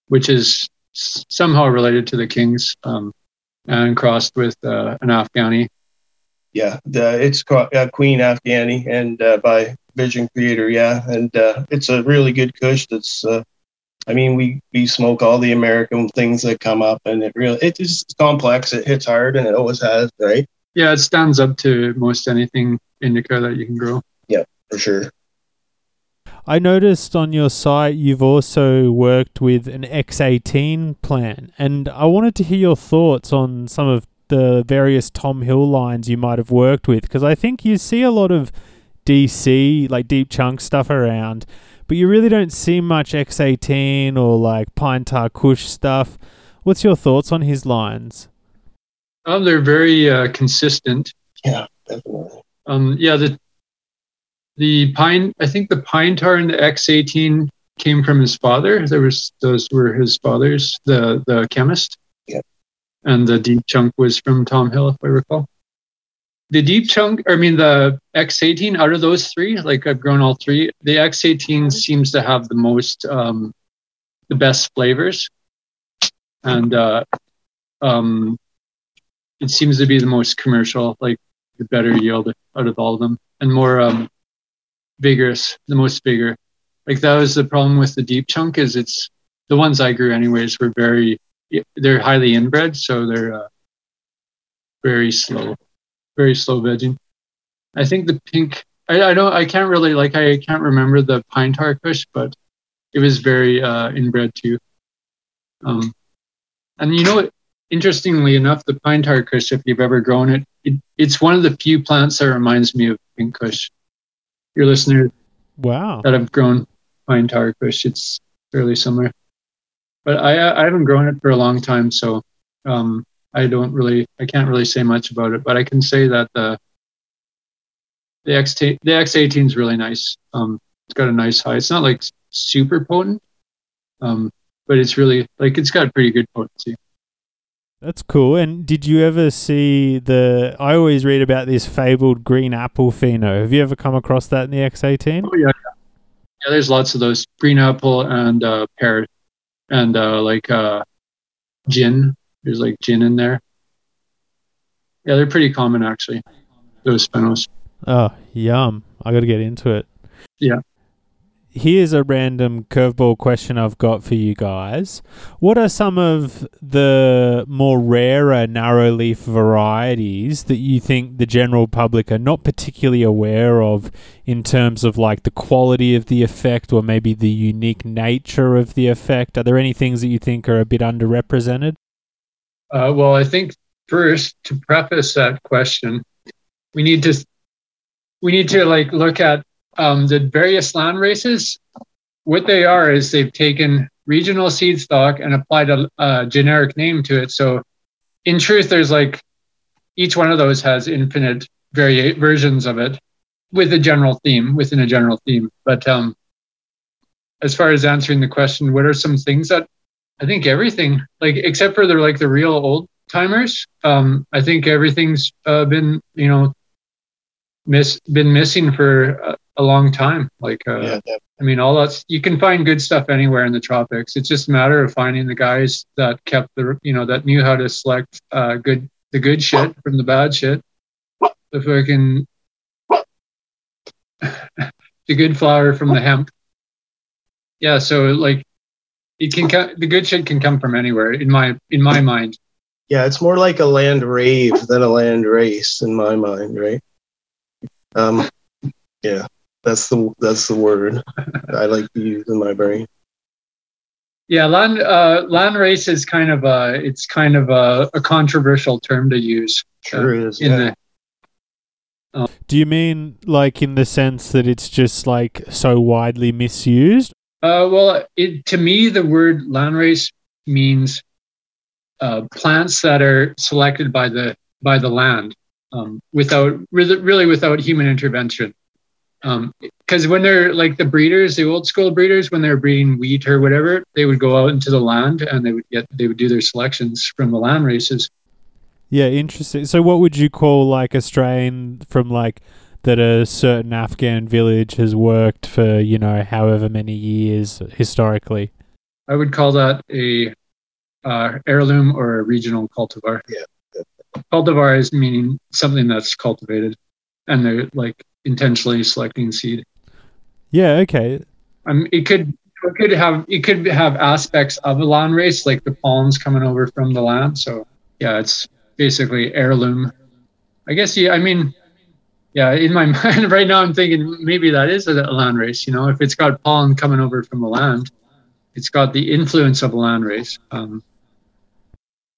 which is somehow related to the kings um, and crossed with uh, an Afghani. Yeah, the, it's uh, Queen Afghani, and uh, by Vision Creator, yeah, and uh, it's a really good Kush. That's, uh, I mean, we we smoke all the American things that come up, and it really it is complex. It hits hard, and it always has, right? Yeah, it stands up to most anything indica that you can grow. Yeah, for sure. I noticed on your site you've also worked with an X18 plan, and I wanted to hear your thoughts on some of the various Tom Hill lines you might have worked with, because I think you see a lot of DC, like deep chunk stuff around, but you really don't see much X18 or like Pine Tar Kush stuff. What's your thoughts on his lines? Um, they're very uh, consistent. Yeah, definitely. Um, yeah, the the pine. I think the pine tar and the X18 came from his father. There was those were his father's, the the chemist. Yeah. And the deep chunk was from Tom Hill, if I recall the deep chunk, I mean, the X18 out of those three, like I've grown all three, the X18 seems to have the most, um, the best flavors. And uh, um, it seems to be the most commercial, like the better yield out of all of them and more um, vigorous, the most vigor. Like that was the problem with the deep chunk is it's the ones I grew anyways were very, they're highly inbred. So they're uh, very slow very slow vegging. I think the pink. I, I don't. I can't really like. I can't remember the pine tar kush, but it was very uh, inbred too. Um, and you know, what? interestingly enough, the pine tar kush, if you've ever grown it, it, it's one of the few plants that reminds me of pink kush. Your listeners, wow, that have grown pine tar kush, it's fairly similar. But I I haven't grown it for a long time, so um, I don't really, I can't really say much about it, but I can say that the the X the X18 is really nice. Um, it's got a nice high. It's not like super potent, um, but it's really like it's got pretty good potency. That's cool. And did you ever see the? I always read about this fabled green apple pheno. Have you ever come across that in the X18? Oh yeah, yeah. There's lots of those green apple and uh, pear, and uh, like uh, gin there's like gin in there. Yeah, they're pretty common actually. Those phenos. Oh, yum! I got to get into it. Yeah. Here's a random curveball question I've got for you guys. What are some of the more rarer narrow leaf varieties that you think the general public are not particularly aware of in terms of like the quality of the effect or maybe the unique nature of the effect? Are there any things that you think are a bit underrepresented? Uh, well, I think first to preface that question, we need to we need to like look at um, the various land races, what they are is they've taken regional seed stock and applied a, a generic name to it. So, in truth, there's like each one of those has infinite vari- versions of it with a general theme within a general theme. But um, as far as answering the question, what are some things that I think everything, like except for the like the real old timers, um, I think everything's uh, been you know miss been missing for a, a long time. Like uh, Yeah. I mean, all that's you can find good stuff anywhere in the tropics. It's just a matter of finding the guys that kept the you know that knew how to select uh, good the good shit from the bad shit. The fucking the good flower from the hemp. Yeah, so like it can co- the good shit can come from anywhere in my in my mind. Yeah, it's more like a land rave than a land race in my mind, right? Um, yeah, that's the that's the word I like to use in my brain. Yeah, land uh, land race is kind of a it's kind of a, a controversial term to use Sure is. in Yeah. the Do you mean like in the sense that it's just like so widely misused? Uh, well, it, to me, the word landrace means uh, plants that are selected by the by the land um, without really, really without human intervention. Because when they're like the breeders, the old school breeders, when they're breeding wheat or whatever, they would go out into the land and they would get they would do their selections from the land races. Yeah, interesting. So, what would you call like a strain from like that a certain Afghan village has worked for, you know, however many years historically? I would call that a uh, heirloom or a regional cultivar. Yeah. Cultivar is meaning something that's cultivated, and they're like intentionally selecting seed. Yeah, okay. Um, it could it could have it could have aspects of a land race, like the pollens coming over from the land. So yeah, it's basically heirloom. I guess yeah. I mean, yeah. In my mind right now, I'm thinking maybe that is a land race. You know, if it's got pollen coming over from the land, it's got the influence of a land race. Um,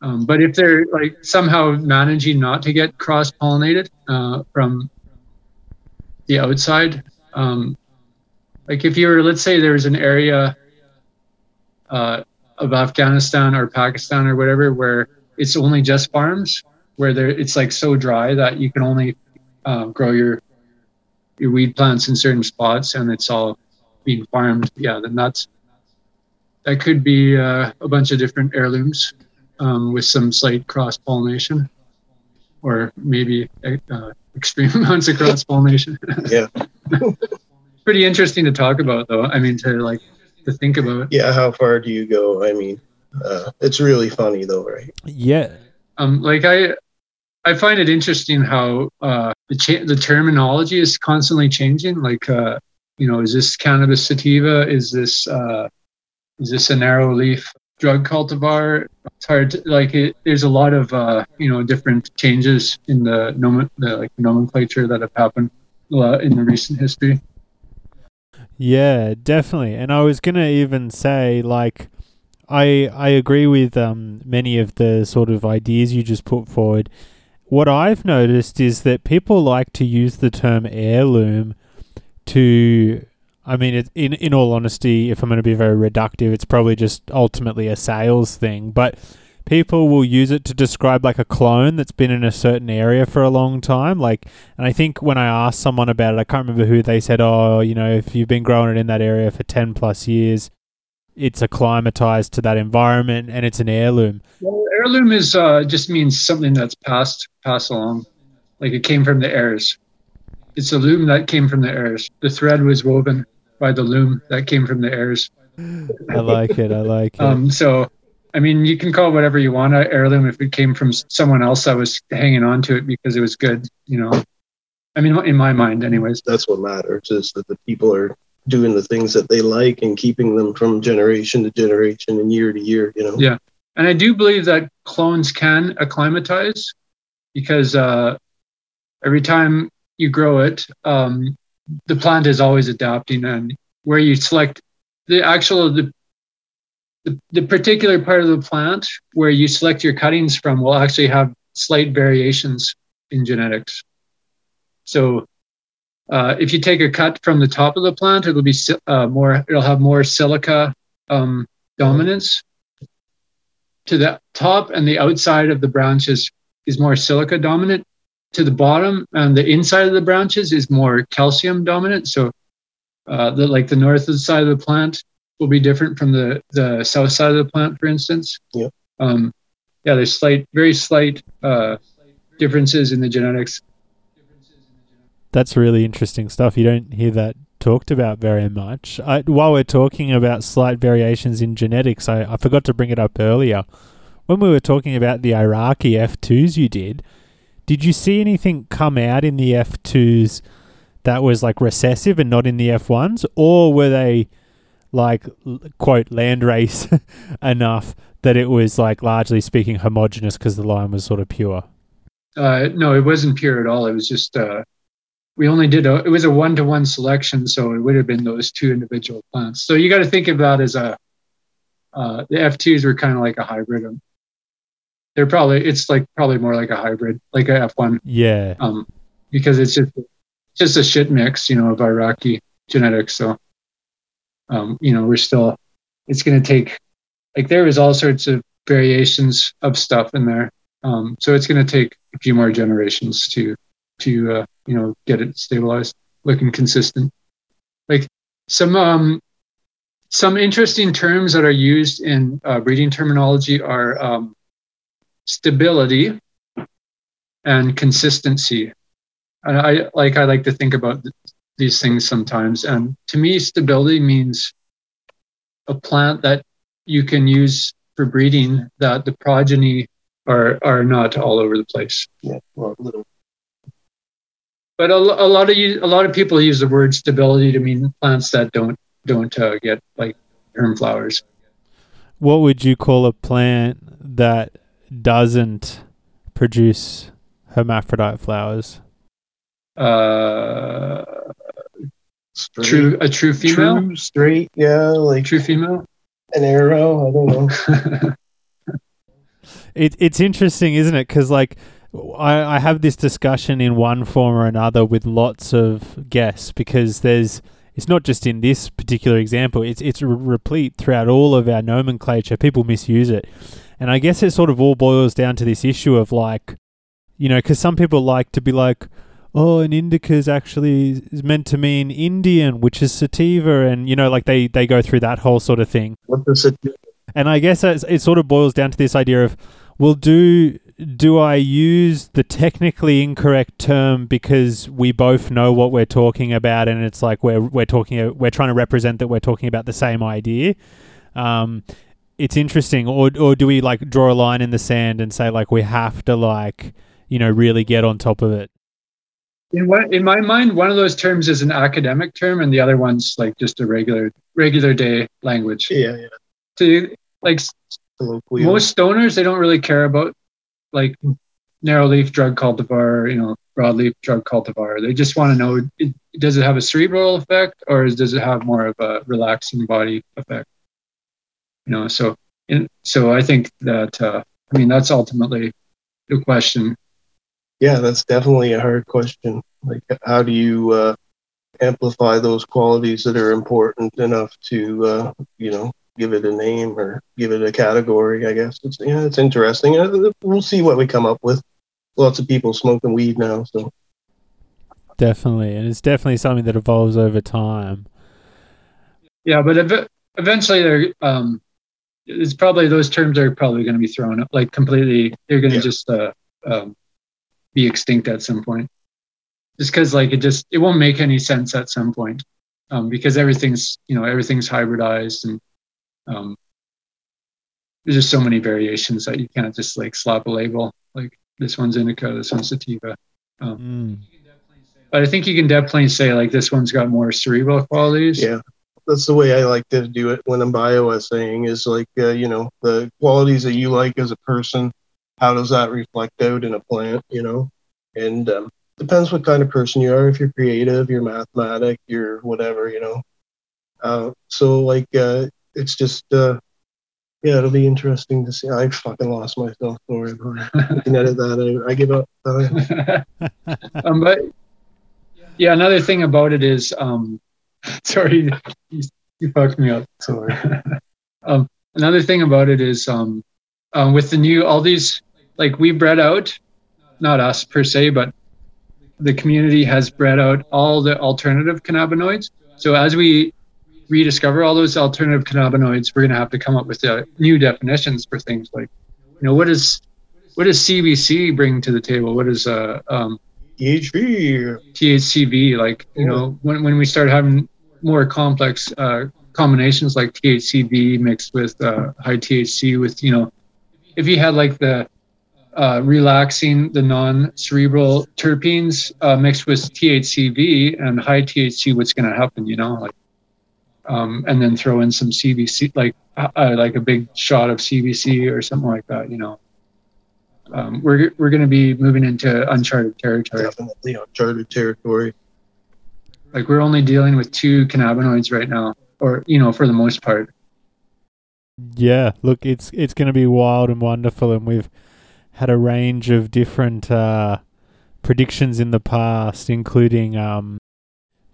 um, but if they're like somehow managing not to get cross pollinated uh, from the outside, um, like if you were, let's say there's an area uh, of Afghanistan or Pakistan or whatever where it's only just farms, where there it's like so dry that you can only uh, grow your your weed plants in certain spots and it's all being farmed. Yeah, then that's that could be uh, a bunch of different heirlooms um, with some slight cross pollination, or maybe uh, extreme amounts of cross pollination. Yeah. Pretty interesting to talk about, though. I mean, to like to think about. Yeah, how far do you go? I mean, uh, it's really funny though, right? Yeah. Um, like I, I find it interesting how uh, the cha- the terminology is constantly changing. Like, uh, you know, is this cannabis sativa? Is this uh, is this a narrow leaf drug cultivar? It's hard to like. It, there's a lot of uh, you know different changes in the, nomen- the like nomenclature that have happened uh, in the recent history. Yeah, definitely. And I was gonna even say, like, I I agree with um many of the sort of ideas you just put forward. What I've noticed is that people like to use the term heirloom to I mean, it, in in all honesty, if I'm going to be very reductive, it's probably just ultimately a sales thing. But people will use it to describe like a clone that's been in a certain area for a long time. Like, and I think when I asked someone about it, I can't remember who they said, "Oh, you know, if you've been growing it in that area for ten plus years, it's acclimatized to that environment and it's an heirloom." Well, heirloom is uh, just means something that's passed passed along, like it came from the heirs. It's a loom that came from the heirs. The thread was woven by the loom that came from the heirs. I like it. I like it. Um, so, I mean, you can call whatever you want a heirloom if it came from someone else I was hanging on to it because it was good. You know, I mean, in my mind, anyways. That's what matters is that the people are doing the things that they like and keeping them from generation to generation and year to year. You know. Yeah. And I do believe that clones can acclimatize because uh, every time you grow it, um, the plant is always adapting. And where you select the actual, the, the, the particular part of the plant where you select your cuttings from will actually have slight variations in genetics. So uh, if you take a cut from the top of the plant, it'll be uh, more. It'll have more silica um, dominance. To the top and the outside of the branches is more silica dominant. To the bottom and the inside of the branches is more calcium dominant. So, uh, the like the north side of the plant will be different from the the south side of the plant, for instance. Yep. Um, yeah, there's slight, very slight uh, differences in the genetics. That's really interesting stuff. You don't hear that talked about very much. I, while we're talking about slight variations in genetics, I, I forgot to bring it up earlier. When we were talking about the Iraqi F2s you did, did you see anything come out in the F2s that was like recessive and not in the F1s? Or were they like, quote, landrace enough that it was like largely speaking homogenous because the line was sort of pure? Uh, no, it wasn't pure at all. It was just uh, we only did a. It was a one-to-one selection, so it would have been those two individual plants. So you got to think about as a. Uh, the F2s were kind of like a hybrid. They're probably it's like probably more like a hybrid, like a F1, Yeah. um, because it's just just a shit mix, you know, of Iraqi genetics. So, um, you know, we're still. It's going to take, like, there is all sorts of variations of stuff in there. Um, so it's going to take a few more generations to to uh, you know get it stabilized, looking consistent. Like some um, some interesting terms that are used in uh, breeding terminology are um, stability and consistency. And I like I like to think about th- these things sometimes. And to me, stability means a plant that you can use for breeding that the progeny are are not all over the place. Yeah, well, little. But a, a lot of you, a lot of people use the word stability to mean plants that don't don't uh, get like herm flowers. What would you call a plant that doesn't produce hermaphrodite flowers? Uh, Straight, true, a true female, True, straight, yeah, like true female. an arrow. I don't know. It, it's interesting, isn't it? Because like I, I have this discussion in one form or another with lots of guests because there's it's not just in this particular example. It's it's replete throughout all of our nomenclature. People misuse it, and I guess it sort of all boils down to this issue of like, you know, because some people like to be like. Oh, an indica is actually is meant to mean Indian, which is sativa, and you know, like they they go through that whole sort of thing. What does it do? And I guess it sort of boils down to this idea of, well, do do I use the technically incorrect term because we both know what we're talking about, and it's like we're we're talking we're trying to represent that we're talking about the same idea. Um, it's interesting, or or do we like draw a line in the sand and say like we have to like you know really get on top of it? In what, in my mind, one of those terms is an academic term, and the other one's like just a regular regular day language. Yeah, yeah. To like Colloquial. most stoners, they don't really care about like narrow leaf drug cultivar, you know, broadleaf drug cultivar. They just want to know it, does it have a cerebral effect or does it have more of a relaxing body effect? You know, so in, so I think that uh, I mean that's ultimately the question. yeah, that's definitely a hard question. Like, how do you uh, amplify those qualities that are important enough to, uh, you know, give it a name or give it a category? I guess it's yeah, it's interesting. Uh, We'll see what we come up with. Lots of people smoking weed now, so Definitely, and it's definitely something that evolves over time. Yeah, but ev- eventually they're um, it's probably those terms are probably going to be thrown up like completely. They're going to Yeah. just uh, um, be extinct at some point. Just because like it just it won't make any sense at some point um, because everything's you know everything's hybridized and um, there's just so many variations that you can't just like slap a label like this one's indica, this one's sativa. Um, Mm. but I think you can definitely say like this one's got more cerebral qualities. yeah. That's the way I like to do it when I'm bioassaying is like, uh, you know, the qualities that you like as a person, how does that reflect out in a plant, you know? And um, depends what kind of person you are. If you're creative, you're mathematic, you're whatever, you know. Uh, so like, uh, it's just, uh, yeah, it'll be interesting to see. I fucking lost myself. About it. Can edit that out. I give up. Um, but yeah, another thing about it is, um, sorry, you, you fucked me up. Sorry. um, another thing about it is, um, um, with the new all these, like we bred out, not us per se, but the community has bred out all the alternative cannabinoids. So as we rediscover all those alternative cannabinoids, we're going to have to come up with uh, new definitions for things like, you know, what is what does CBC bring to the table? What is uh, um, THC. THCV? Like, you know, when when we start having more complex uh, combinations like THCV mixed with uh, high THC, with you know, if you had like the uh, relaxing the non-cerebral terpenes uh, mixed with THCV and high THC, what's going to happen? You know, like, um, and then throw in some CBC, like uh, like a big shot of CBC or something like that. You know, um, we're we're going to be moving into uncharted territory. Definitely uncharted territory. Like we're only dealing with two cannabinoids right now, or you know, for the most part. Yeah, look, it's it's going to be wild and wonderful, and we've had a range of different uh, predictions in the past, including um,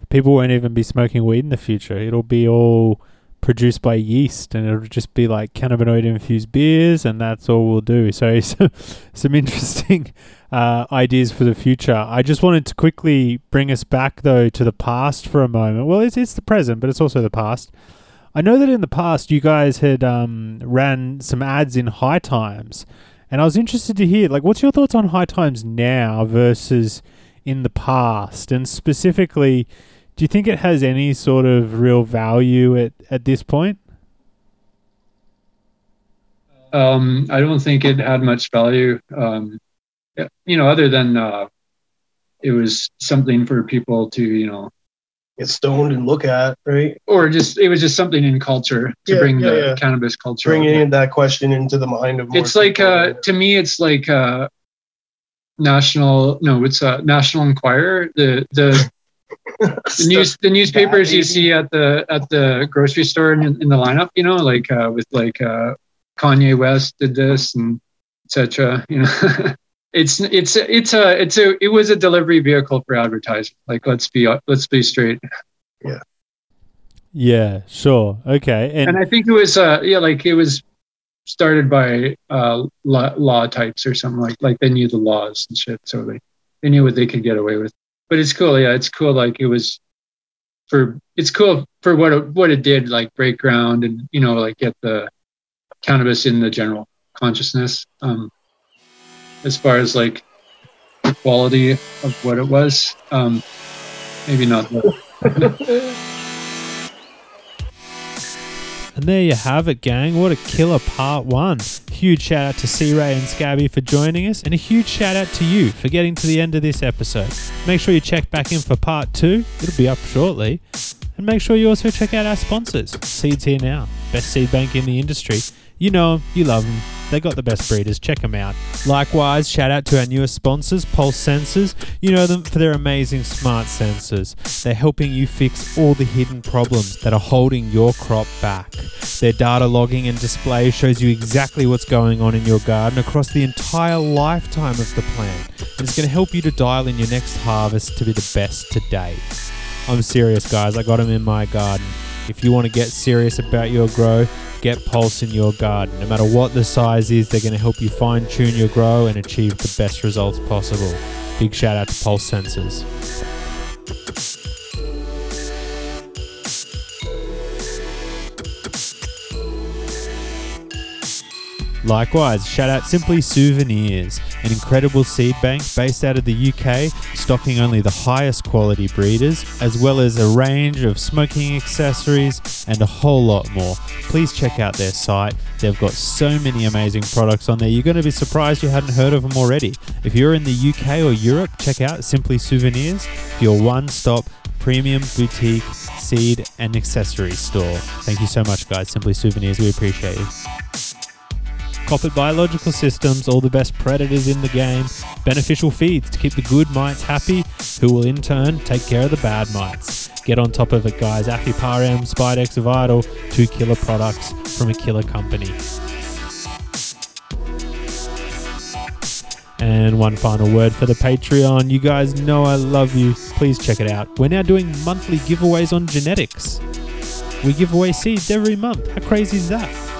people won't even be smoking weed in the future. It'll be all produced by yeast, and it'll just be like cannabinoid infused beers, and that's all we'll do. So, so some interesting uh, ideas for the future. I just wanted to quickly bring us back though to the past for a moment. Well, it's it's the present, but it's also the past. I know that in the past you guys had um, ran some ads in High Times, and I was interested to hear like what's your thoughts on High Times now versus in the past, and specifically. Do you think it has any sort of real value at, at this point? Um, I don't think it had much value. Um, you know, other than uh, it was something for people to, you know, Get stoned and look at, right? or just it was just something in culture to Yeah, bring yeah, the yeah. cannabis culture. Bringing in that question into the mind of more it's like uh, to me, it's like uh, national. No, it's uh, National Enquirer. The the the news the newspapers you see at the at the grocery store in, in the lineup you know like uh, with like uh, kanye west did this and etc you know. It's it's it's a it's a it was a delivery vehicle for advertising. Like let's be let's be straight. Yeah, Yeah, sure. Okay. And, and i think it was uh yeah like it was started by uh law, law types or something like like they knew the laws and shit so they they knew what they could get away with but it's cool yeah it's cool like it was for it's cool for what it, what it did like break ground and you know like get the cannabis in the general consciousness um as far as like the quality of what it was um maybe not the, and there you have it, gang. What a killer part one. Huge shout out to C Ray and Scabby for joining us, and a huge shout out to you for getting to the end of this episode. Make sure you check back in for part two, it'll be up shortly. And make sure you also check out our sponsors. Seeds Here Now, best seed bank in the industry. You know 'em, you love them. They got the best breeders. Check them out. Likewise, shout out to our newest sponsors, Pulse Sensors. You know them for their amazing smart sensors. They're helping you fix all the hidden problems that are holding your crop back. Their data logging and display shows you exactly what's going on in your garden across the entire lifetime of the plant. And it's going to help you to dial in your next harvest to be the best to date. I'm serious, guys. I got them in my garden. If you want to get serious about your grow, get Pulse in your garden. No matter what the size is, they're going to help you fine tune your grow and achieve the best results possible. Big shout out to Pulse Sensors. Likewise, shout out Simply Souvenirs, an incredible seed bank based out of the UK, stocking only the highest quality breeders, as well as a range of smoking accessories and a whole lot more. Please check out their site. They've got so many amazing products on there. You're going to be surprised you hadn't heard of them already. If you're in the UK or Europe, check out Simply Souvenirs, your one stop premium boutique seed and accessory store. Thank you so much, guys. Simply Souvenirs, we appreciate you. Koppert Biological Systems, all the best predators in the game, beneficial feeds to keep the good mites happy, who will in turn take care of the bad mites. Get on top of it, guys. Aphipar-M, Spidex Vital, two killer products from a killer company. And one final word for the Patreon. You guys know I love you. Please check it out. We're now doing monthly giveaways on genetics. We give away seeds every month. How crazy is that?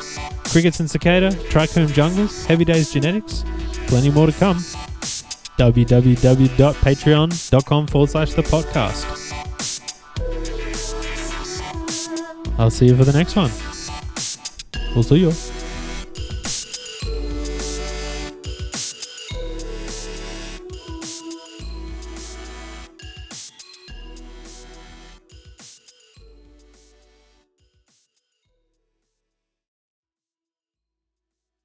Crickets and cicada, trichome jungles, heavy days genetics. Plenty more to come. www.patreon.com forward slash the Pot Cast. I'll see you for the next one. We'll see you.